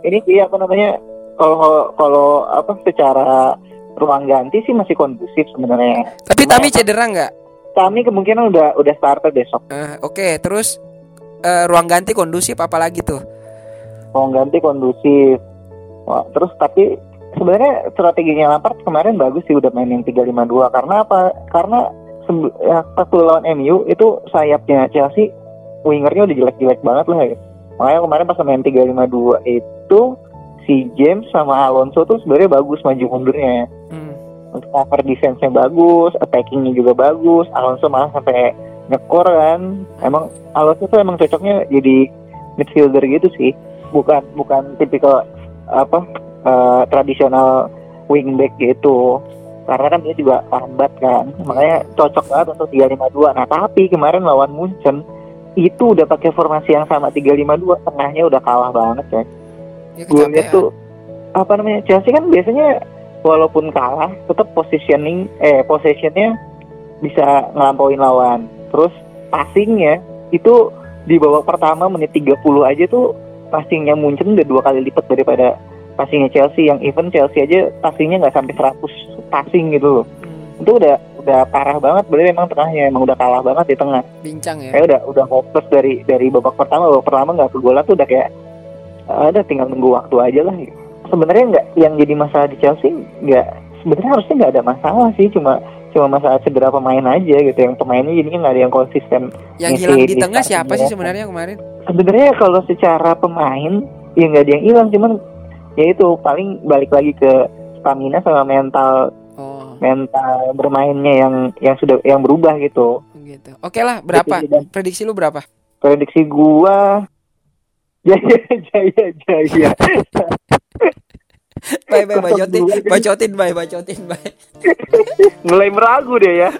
Ini sih apa namanya kalau kalau apa secara ruang ganti sih masih kondusif sebenarnya. Tapi Tami cedera nggak? Kami kemungkinan udah udah starter besok. Eh, Oke, terus eh, ruang ganti kondusif apalagi tuh? Ruang ganti kondusif. Wah, terus tapi sebenarnya strateginya Lampard kemarin bagus sih udah mainin 352 karena apa? Karena ya, pas lawan MU itu sayapnya Chelsea wingernya udah jelek-jelek banget lah ya. Makanya kemarin pas main 352 itu si James sama Alonso tuh sebenarnya bagus maju mundurnya. Hmm. Untuk cover defense-nya bagus, attackingnya juga bagus. Alonso malah sampai nyekor kan. Emang Alonso tuh emang cocoknya jadi midfielder gitu sih. Bukan bukan tipikal apa eh, tradisional wingback gitu. Karena kan dia juga lambat kan. Makanya cocok banget untuk 352. Nah, tapi kemarin lawan Munchen itu udah pakai formasi yang sama 352 tengahnya udah kalah banget ya Ya, gue lihat tuh apa namanya Chelsea kan biasanya walaupun kalah tetap positioning eh possessionnya bisa ngelampauin lawan terus passingnya itu di babak pertama menit 30 aja tuh passingnya Munchen udah dua kali lipat daripada passingnya Chelsea. Yang even Chelsea aja passingnya nggak sampai 100 passing gitu loh. Hmm, itu udah udah parah banget. Berarti memang tengahnya emang udah kalah banget di tengah. Bincang ya. kayak udah udah hopeless dari dari babak pertama. Babak pertama nggak kegolan tuh udah kayak ada tinggal nunggu waktu aja lah. Sebenarnya nggak yang jadi masalah di Chelsea nggak sebenarnya harusnya nggak ada masalah sih. Cuma cuma masalah cedera pemain aja gitu. Yang pemainnya jadinya nggak ada yang konsisten Yang hilang di tengah siapa sih sebenarnya kemarin? Sebenarnya kalau secara pemain ya nggak ada yang hilang cuman ya itu paling balik lagi ke stamina sama mental Oh, mental bermainnya yang yang sudah yang berubah gitu gitu. Oke lah, berapa? Dan Prediksi lu berapa? prediksi gua jaya jaya jaya Bye bye bacotin, bacotin bye, bacotin bye. Mulai meragu dia ya.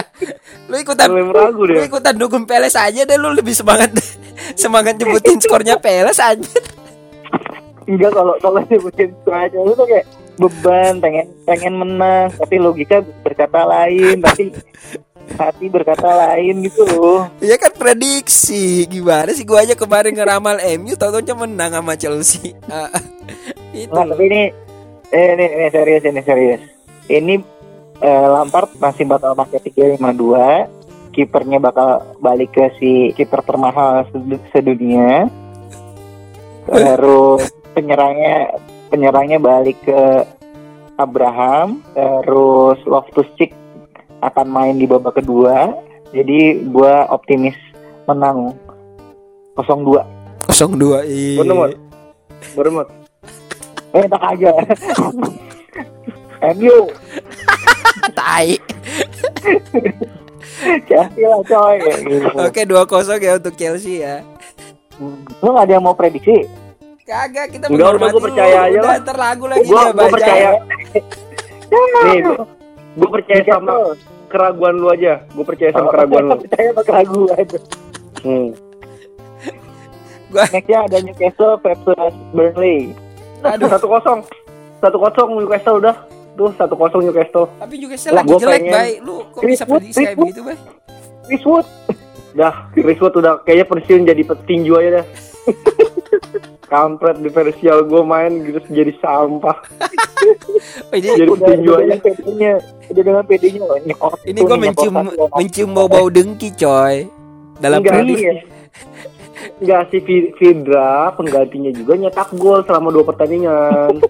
Lu ikutan Mulai meragu lu dia. ikutan dukung Peles aja deh lu lebih semangat semangat nyebutin skornya Peles aja. enggak kalau kalau sebutin aja lu tuh kayak beban pengen pengen menang tapi logika berkata lain tapi hati berkata lain gitu. Loh Ya kan prediksi. Gimana sih gua aja kemarin ngeramal MU tau-taunya menang sama Chelsea. Ah, itu. Nggak, tapi ini eh ini, ini serius ini serius. Ini eh, Lampard masih bakal pakai 352 kipernya bakal balik ke si kiper termahal sedu- sedunia. Terus penyerangnya penyerangnya balik ke Abraham. Terus Loftus Cheek akan main di babak kedua jadi gua optimis menang 0-2 02 iya. Bener, Beremut. eh tak aja MU Tai. Chelsea lah coy. Oke 2-0 ya untuk Chelsea ya. Lu gak ada yang mau prediksi? Kagak kita Udah, udah, gua percaya aja Udah lah. ntar lagu lagi Gua- dia gua baca. percaya. Nih, gue percaya sama keraguan lu aja. Gue percaya sama keraguan lu. Percaya sama keraguan. Hmm. Nextnya ada Newcastle versus Burnley. Aduh, Satu kosong, satu kosong Newcastle udah. Tuh satu kosong Newcastle. tapi juga Lah, lagi gua jelek, pengen- Bay. Lu kok bisa Ribut, prediksi kayak begitu, Bay? Eastwood. Dah, Rishwood udah kayaknya pensiun jadi petinju aja dah. Kampret diferensial gue main gitu jadi sampah. Oh, ini Jadi Udah, petinju udah dengan loh. Ini, oh, ini tuh gua nih, mencium mencium bau-bau dengki, coy. Dalam Enggak, prediksi. Iya. Enggak si Fi- Fidra penggantinya juga nyetak gol selama dua pertandingan.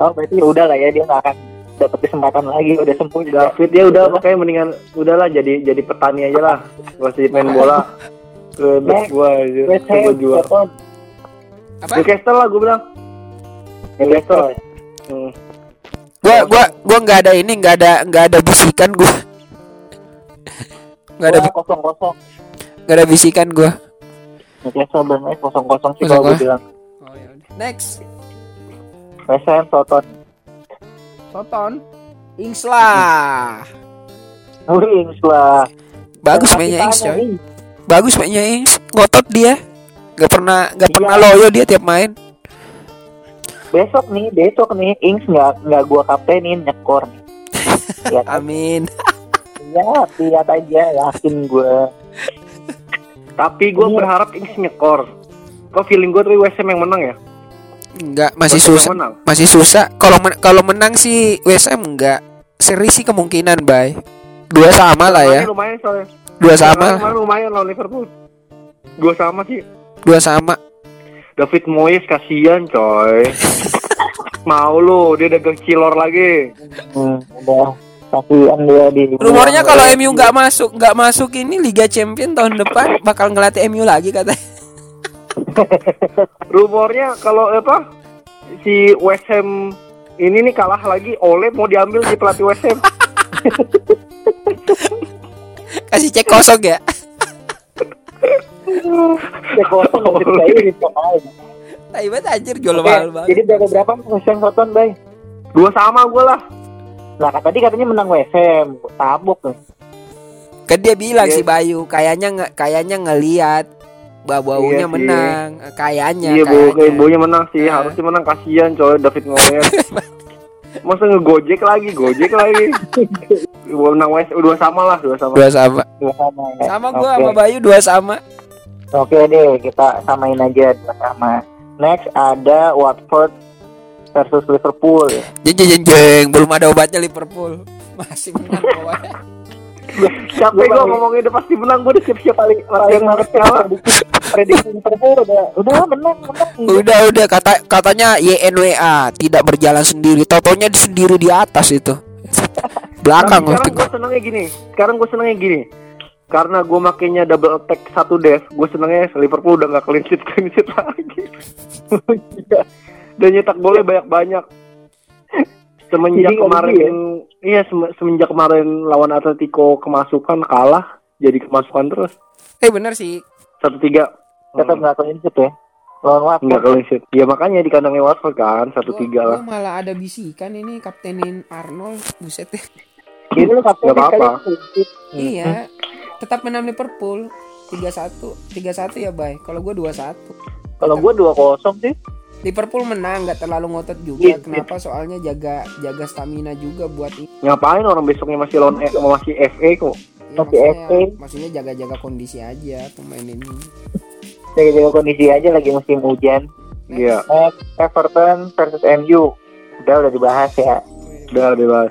Oh berarti ya udah lah ya dia nggak akan dapat kesempatan lagi udah sembuh. David ya udah makanya mendingan udahlah jadi jadi petani aja lah. Usah main bola. Ledak gua aja. West Coba Ham, jual. Apa? Newcastle lah gua bilang. Newcastle. Hmm. Gua gua gua nggak ada ini, nggak ada nggak ada bisikan gua. Nggak ada Gua kosong kosong. nggak ada bisikan gua. Newcastle Burnley kosong kosong sih kalau gue bilang. Oh ya Next. West Ham, Soton. Soton. Ings lah. Wings lah. Bagus Dan mainnya Ings coy. Bagus mainnya Ings. Ngotot dia. Gak pernah gak Iya. pernah loyo dia tiap main. Besok nih, besok nih, Ings nggak nggak gua kaptenin nyekor nih. Lihat aja, Amin. lihat, lihat aja, yakin gua. Tapi gua Ini- berharap Ings nyekor. Kok feeling gua tuh Ham yang menang ya? Enggak, masih susah. menang. Masih susah. Kalau men- kalau menang sih Ham enggak. Seri sih kemungkinan, Bay. Dua sama lah ya. Lumayan soalnya. Dua sama. Kemarin- lumayan lawan Liverpool. Dua sama sih. Dua sama. David Moyes kasihan coy. Mau lu dia dagang cilor lagi. Hmm, udah kasihan dia di. Rumornya kalau MU nggak masuk, nggak masuk ini Liga Champion tahun depan bakal ngelatih MU lagi katanya. Rumornya kalau apa si West Ham ini nih kalah lagi oleh mau diambil di pelatih West Ham. Kasih cek kosong ya. Ya kosong nggak. Tai banget anjir jual Oke, mahal banget. Jadi berapa berapa Ham Soton, Bay? Dua sama gue lah. Nah, kan tadi katanya menang Ham, tabok nih. Kan dia bilang Iya. si Bayu kayaknya nge baunya ngelihat bau-baunya Iya sih. menang, kayaknya Iya kayaknya. ibunya menang sih. Nah. Harusnya menang kasihan coy David Moyes. Masa ngegojek lagi, gojek lagi. menang West dua sama lah, dua sama. Dua sama. Dua sama ya. Sama gua Oke. sama Bayu dua sama. Oke deh, kita samain aja dua sama. Next ada Watford versus Liverpool. Jeng jeng jeng, jeng. belum ada obatnya Liverpool. Masih menang pokoknya. Capek gue ngomongin udah pasti menang, gue udah siap-siap paling orang yang harus kalah. Prediksi Liverpool udah udah menang menang. Udah udah kata katanya YNWA tidak berjalan sendiri. Totonya di sendiri di atas itu. Belakang sekarang gue senengnya gini. Sekarang gue senengnya gini. Karena gue makainya double attack satu dev, gue senengnya Liverpool udah gak clean sheet clean sheet lagi. Dan nyetak boleh banyak-banyak. Semenjak Jadi nggak kemarin, iya sem- semenjak kemarin lawan Atletico kemasukan kalah, jadi kemasukan terus Eh bener sih. satu tiga. Tetap nggak clean sheet ya. Lawan Watford. clean sheet. Ya makanya di kandangnya Watford kan satu tiga lah. Gua malah ada bisikan ini kaptenin Arnold buset deh. Jadi lu kapten Nggak apa-apa. clean. Iya. Tetap menang Liverpool 3-1. 3-1 ya, Bay. Kalau gua 2-1. Kalau gua 2-0 sih. Liverpool menang nggak terlalu ngotot juga. Iya, Kenapa? Soalnya jaga jaga stamina juga buat ini. Ngapain orang besoknya masih lawan eh, masih FA kok? Ya, Masih FA. maksudnya jaga-jaga kondisi aja pemain ini. Jaga-jaga kondisi aja lagi musim hujan. Iya, Next Everton versus MU. Udah udah dibahas ya. udah bebas.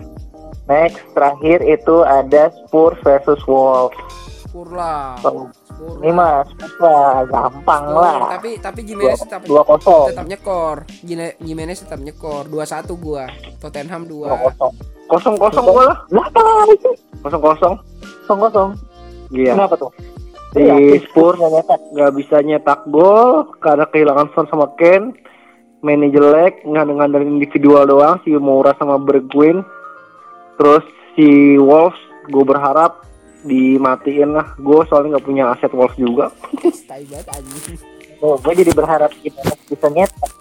Next terakhir itu ada Spurs versus Wolves. Spur lah. Oh, Ini mah lah gampang Spur. lah. Tapi tapi Jimenez tetap Dua kosong. tetap nyekor. Jimenez tetap nyekor. 2-1 gua. Tottenham 2. Dua kosong. Kosong kosong gue lah, kosong kosong. Kosong kosong. Iya. Kenapa tuh? Si Iya, Spurs nggak bisa nyetak gol karena kehilangan Son sama Ken. Mainnya jelek, ngandeng-ngandeng individual doang si Moura sama Bergwijn. Terus si Wolves, gue berharap dimatiin lah. Gue soalnya nggak punya aset Wolves juga. Oh, gue jadi berharap Jimenez bisa nyetak.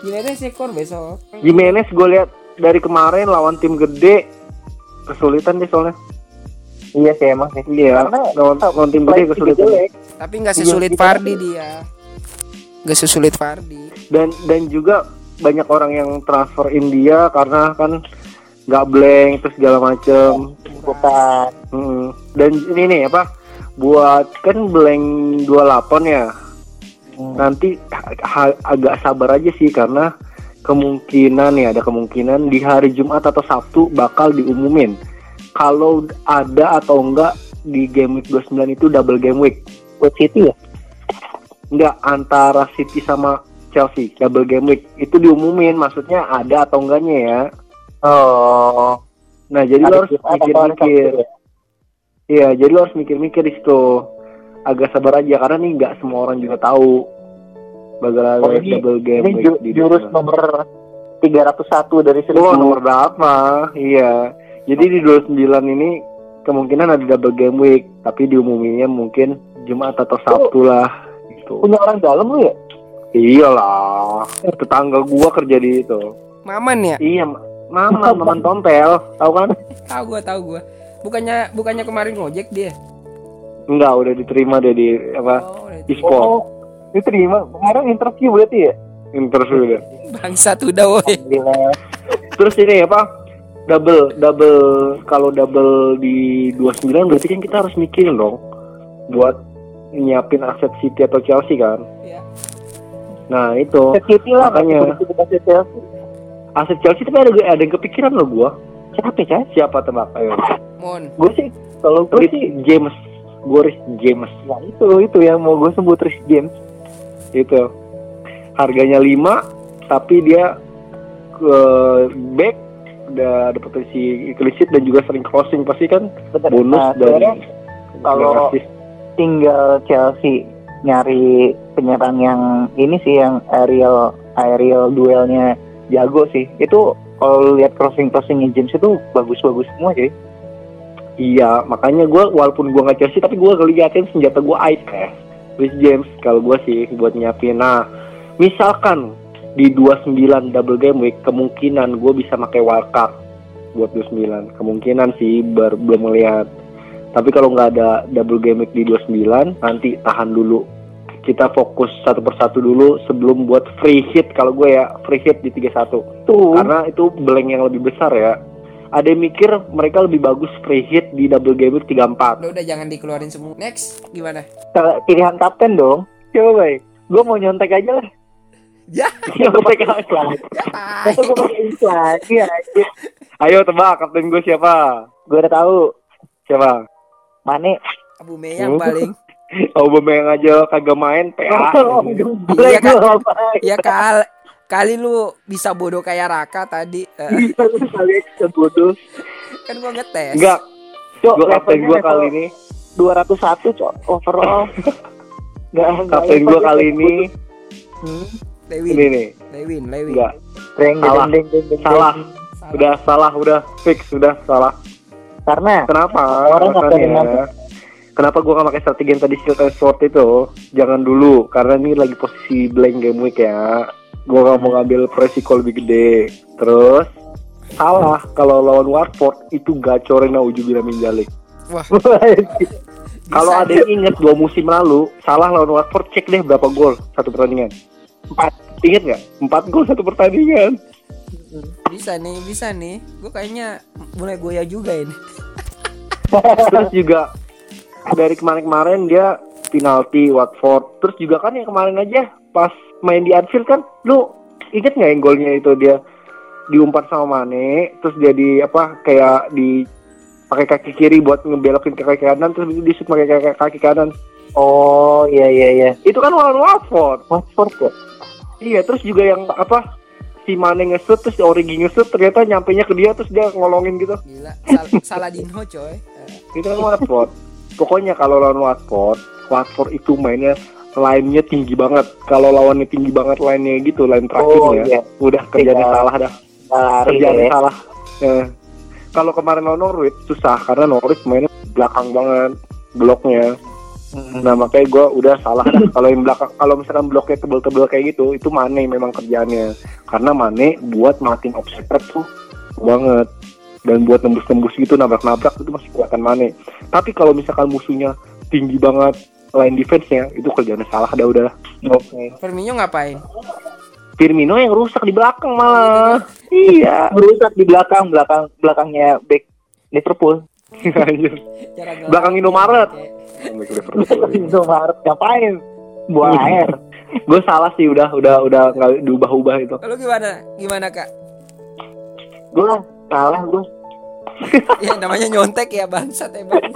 Jimenez nyekor besok. Jimenez gue lihat dari kemarin lawan tim gede kesulitan deh soalnya. Iya sih emang sih. Iya, Karena lawan, lawan tim gede kesulitan. jelek. Tapi nggak Iya, sesulit Fardi dia. Nggak sesulit Fardi. dan dan juga banyak orang yang transfer India karena kan nggak blank terus segala macem Bukan. Mm. dan ini nih apa buat kan blank 28 ya Hmm. nanti ha- agak sabar aja sih karena kemungkinan ya ada kemungkinan di hari Jumat atau Sabtu bakal diumumin kalau ada atau enggak di game week 29 itu double game week Buat City ya? enggak antara City sama Chelsea double game week itu diumumin maksudnya ada atau enggaknya ya Oh. nah jadi lo harus Jumat atau hari mikir-mikir ya? iya jadi lo harus mikir-mikir di situ agak sabar aja karena nih nggak semua orang juga tahu bagaimana Oh, ini- double game Ini week ju- di jurus Dota. nomor 301 dari Wah, 1000. nomor berapa? Iya. Jadi di 29 ini kemungkinan ada double game week, tapi diumuminya mungkin Jumat atau Sabtu lah gitu. Punya orang dalam lu ya? Iyalah, tetangga gua kerja di itu. Maman ya? Iya, Mama, Maman Tompel, tahu kan? Tahu gua, tahu gua. Bukannya bukannya kemarin ngojek dia. Enggak, udah diterima dia di apa? Oh. Oh, diterima. Kemarin interview berarti ya? Interview udah. bangsat udah woi. Gila. Terus ini apa? Double, double kalau double di 29 berarti kan kita harus mikirin dong buat nyiapin aset City atau Chelsea kan. Iya. Nah, itu. City lah Makanya. makanya. Aset Chelsea tapi ada ada yang kepikiran loh gua. Siapa ya? Siapa tebak? Ayo. Mon. Gue sih kalau gue sih James. Gue Rich James ya itu itu yang mau gue sebut Rich James. itu. Harganya 5 tapi dia ke back udah ada potensi sheet dan juga sering crossing pasti kan Bener. bonus Nah, dari kalau- tinggal Chelsea nyari penyerang yang ini sih yang aerial aerial duelnya jago sih. Itu kalau lihat crossing crossingnya James itu bagus-bagus semua sih. Iya, makanya gue walaupun gue nggak Chelsea tapi gue ngeliatin senjata gue IPS. Rich James kalau gue sih buat nyiapin. Nah, misalkan di 29 double game week kemungkinan gue bisa pakai wildcard buat 29. Kemungkinan sih ber, belum melihat. Tapi kalau nggak ada double game week di 29 nanti tahan dulu. Kita fokus satu persatu dulu sebelum buat free hit kalau gue ya free hit di 31 Tuh. karena itu blank yang lebih besar ya. Ada yang mikir mereka lebih bagus free hit di double game week 34. Udah udah jangan dikeluarin semua. Next, gimana? Kalau pilihan kapten dong. Coba baik. Gue mau nyontek aja lah. Ya. gue pakai iklan. Tai. gue pakai iklan. Iya. Ayo tebak kapten gue siapa? Gue udah tahu. Siapa? Mane. Abu Meyang paling. Aubameyang aja kagak main PA. Iya kan? Ya kal kali lu bisa bodoh kayak Raka tadi. Eh, Kali bisa bodoh. kan gua ngetes. Enggak, Cok, gue kapten level kali ini. 201 cok overall. Gak, Kapten gue kali ini Hmm. Lewin, ini nih. Lewin, Lewin. Enggak, Salah. salah. Udah salah, udah fix, udah salah. Karena Kenapa? Orang ngapain Kenapa gue gak pakai strategi yang tadi skill and sword itu? Jangan dulu, karena ini lagi posisi blank game week ya. Gue gak mau ngambil resiko lebih gede. Terus salah kalau lawan Watford itu gacorin Naujubillah min Jalik. Wah, Kalau ada yang inget dua musim lalu, salah lawan Watford cek deh berapa gol satu pertandingan. Empat. Ingat nggak? Empat gol satu pertandingan. bisa nih, bisa nih. Gue kayaknya mulai goyah juga ini. Terus juga dari kemarin-kemarin dia penalti Watford. Terus juga kan yang kemarin aja pas main di Anfield kan, lu inget nggak yang golnya itu dia diumpan sama Mane, terus dia di apa kayak di pakai kaki kiri buat ngebelokin ke kaki kanan, terus di shoot pakai kaki, kaki kanan. Oh iya iya iya. Itu kan lawan Watford. Watford ya. Iya, terus juga yang apa si Mane nge-shoot terus si Origi nge-shoot ternyata nyampenya ke dia terus dia ngolongin gitu. Gila, Sal Saladinho coy. Itu kan Watford. Pokoknya kalau lawan Watford, Watford itu mainnya line-nya tinggi banget. Kalau lawannya tinggi banget line-nya gitu, line Oh terakhirnya. iya. Udah kerjanya Iya. salah dah. Kerjanya ya. salah. Ya. Kalau kemarin lawan Norwich susah karena Norwich mainnya belakang banget bloknya. Hmm. Nah makanya gue udah salah dah kalau yang belakang kalau misalkan bloknya tebel-tebel kayak gitu itu Mane memang kerjaannya karena Mane buat matiin offset trap tuh banget dan buat nembus-nembus gitu nabrak-nabrak itu masih kuatan Mane tapi kalau misalkan musuhnya tinggi banget line defense-nya itu kerjaannya salah dah udah Oke. Firmino ngapain? Firmino yang rusak di belakang malah iya Merusak di belakang belakang belakangnya back Liverpool. Anjir. Belakang Indomaret. Indomaret ngapain? Buang air. gue salah sih udah udah udah nggak diubah-ubah itu Lalu gimana? Gimana kak? Gue salah gue. Ya namanya nyontek ya bangsat emang.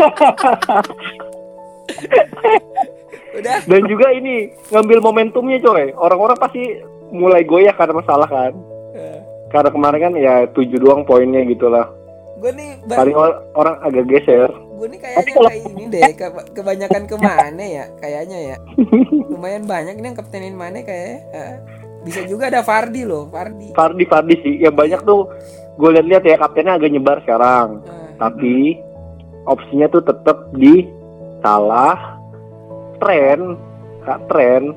Udah. Dan juga ini ngambil momentumnya coy. Orang-orang pasti mulai goyah karena masalah kan. Eh, Karena kemarin kan ya tujuh doang poinnya gitu lah. gue nih paling or- orang agak geser gue nih kayaknya kayak ini deh ke- kebanyakan ke mana ya kayaknya ya lumayan banyak nih yang kaptenin mana kayak eh, bisa juga ada Fardi loh Fardi Fardi Fardi sih yang banyak tuh gue lihat-lihat ya kaptennya agak nyebar sekarang. Eh, tapi opsinya tuh tetap di salah tren kak tren.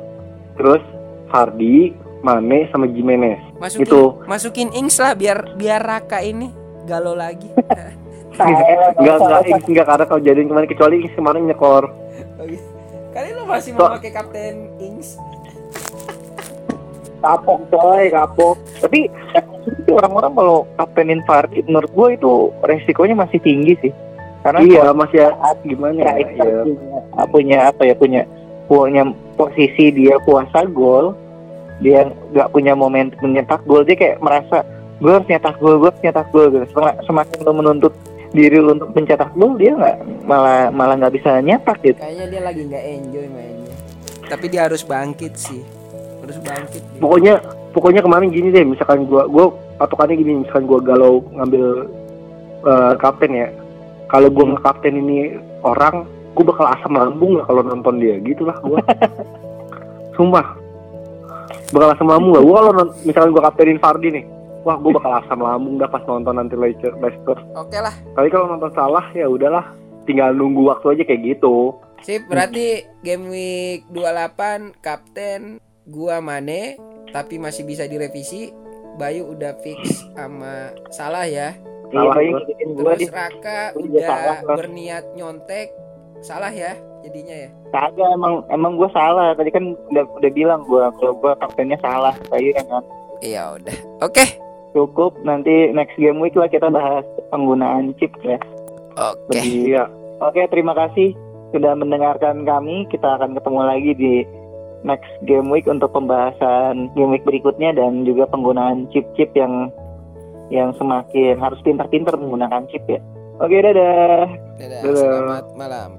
Terus Fardi Mane sama Jimenez. Masukin itu masukin Ings lah biar biar Raka ini galau lagi. Nggak nggak Ings nggak karena kalau jadiin kemarin kecuali Ings kemarin nyekor. Oke. Kali lo masih So- mau pakai Kapten Ings? Kapok coy kapok tapi itu orang-orang kalau kaptenin Fardi menurut gue itu resikonya masih tinggi sih karena iya masih gimana ya, Striker ya. punya, punya apa ya punya punya posisi dia puasa gol dia nggak punya momentum menyetak gol dia kayak merasa gue harus nyetak gol gue harus nyetak gol gitu Sem- semakin lo menuntut diri lo untuk mencetak gol dia nggak malah malah nggak bisa nyetak gitu Kayaknya dia lagi nggak enjoy mainnya. Tapi dia harus bangkit sih. Harus bangkit. dia. pokoknya pokoknya kemarin gini deh misalkan gua gua patokannya gini misalkan gua galau ngambil eh, kapten ya. Kalau gua ngekapten ini orang gua bakal asam lambung nggak kalau nonton dia gitulah gua. Sumpah. Bakal asam lambung gak gua kalau misalkan gua kaptenin Fardi nih wah gua bakal asam lambung dah pas nonton nanti Leicester Oke lah. tapi kalau nonton salah ya udahlah. Tinggal nunggu waktu aja kayak gitu. Sip, berarti game week 28 kapten gua Mane tapi masih bisa direvisi. Bayu udah fix sama salah ya. Salah Iya, gua. ngikutin gua Terus di Raka Gua udah salah, berniat nyontek. Salah ya jadinya ya. kagak emang emang gue salah tadi kan udah udah bilang gue kalau gue kaptennya salah Bayu yang kan Iya udah. Oke. cukup nanti next game week lah kita bahas penggunaan chip ya Oke. Iya Oke, terima kasih sudah mendengarkan kami. Kita akan ketemu lagi di next game week untuk pembahasan game week berikutnya dan juga penggunaan chip-chip yang yang semakin harus pintar-pintar menggunakan chip ya. Oke, dadah. Dadah, Dadah. selamat malam.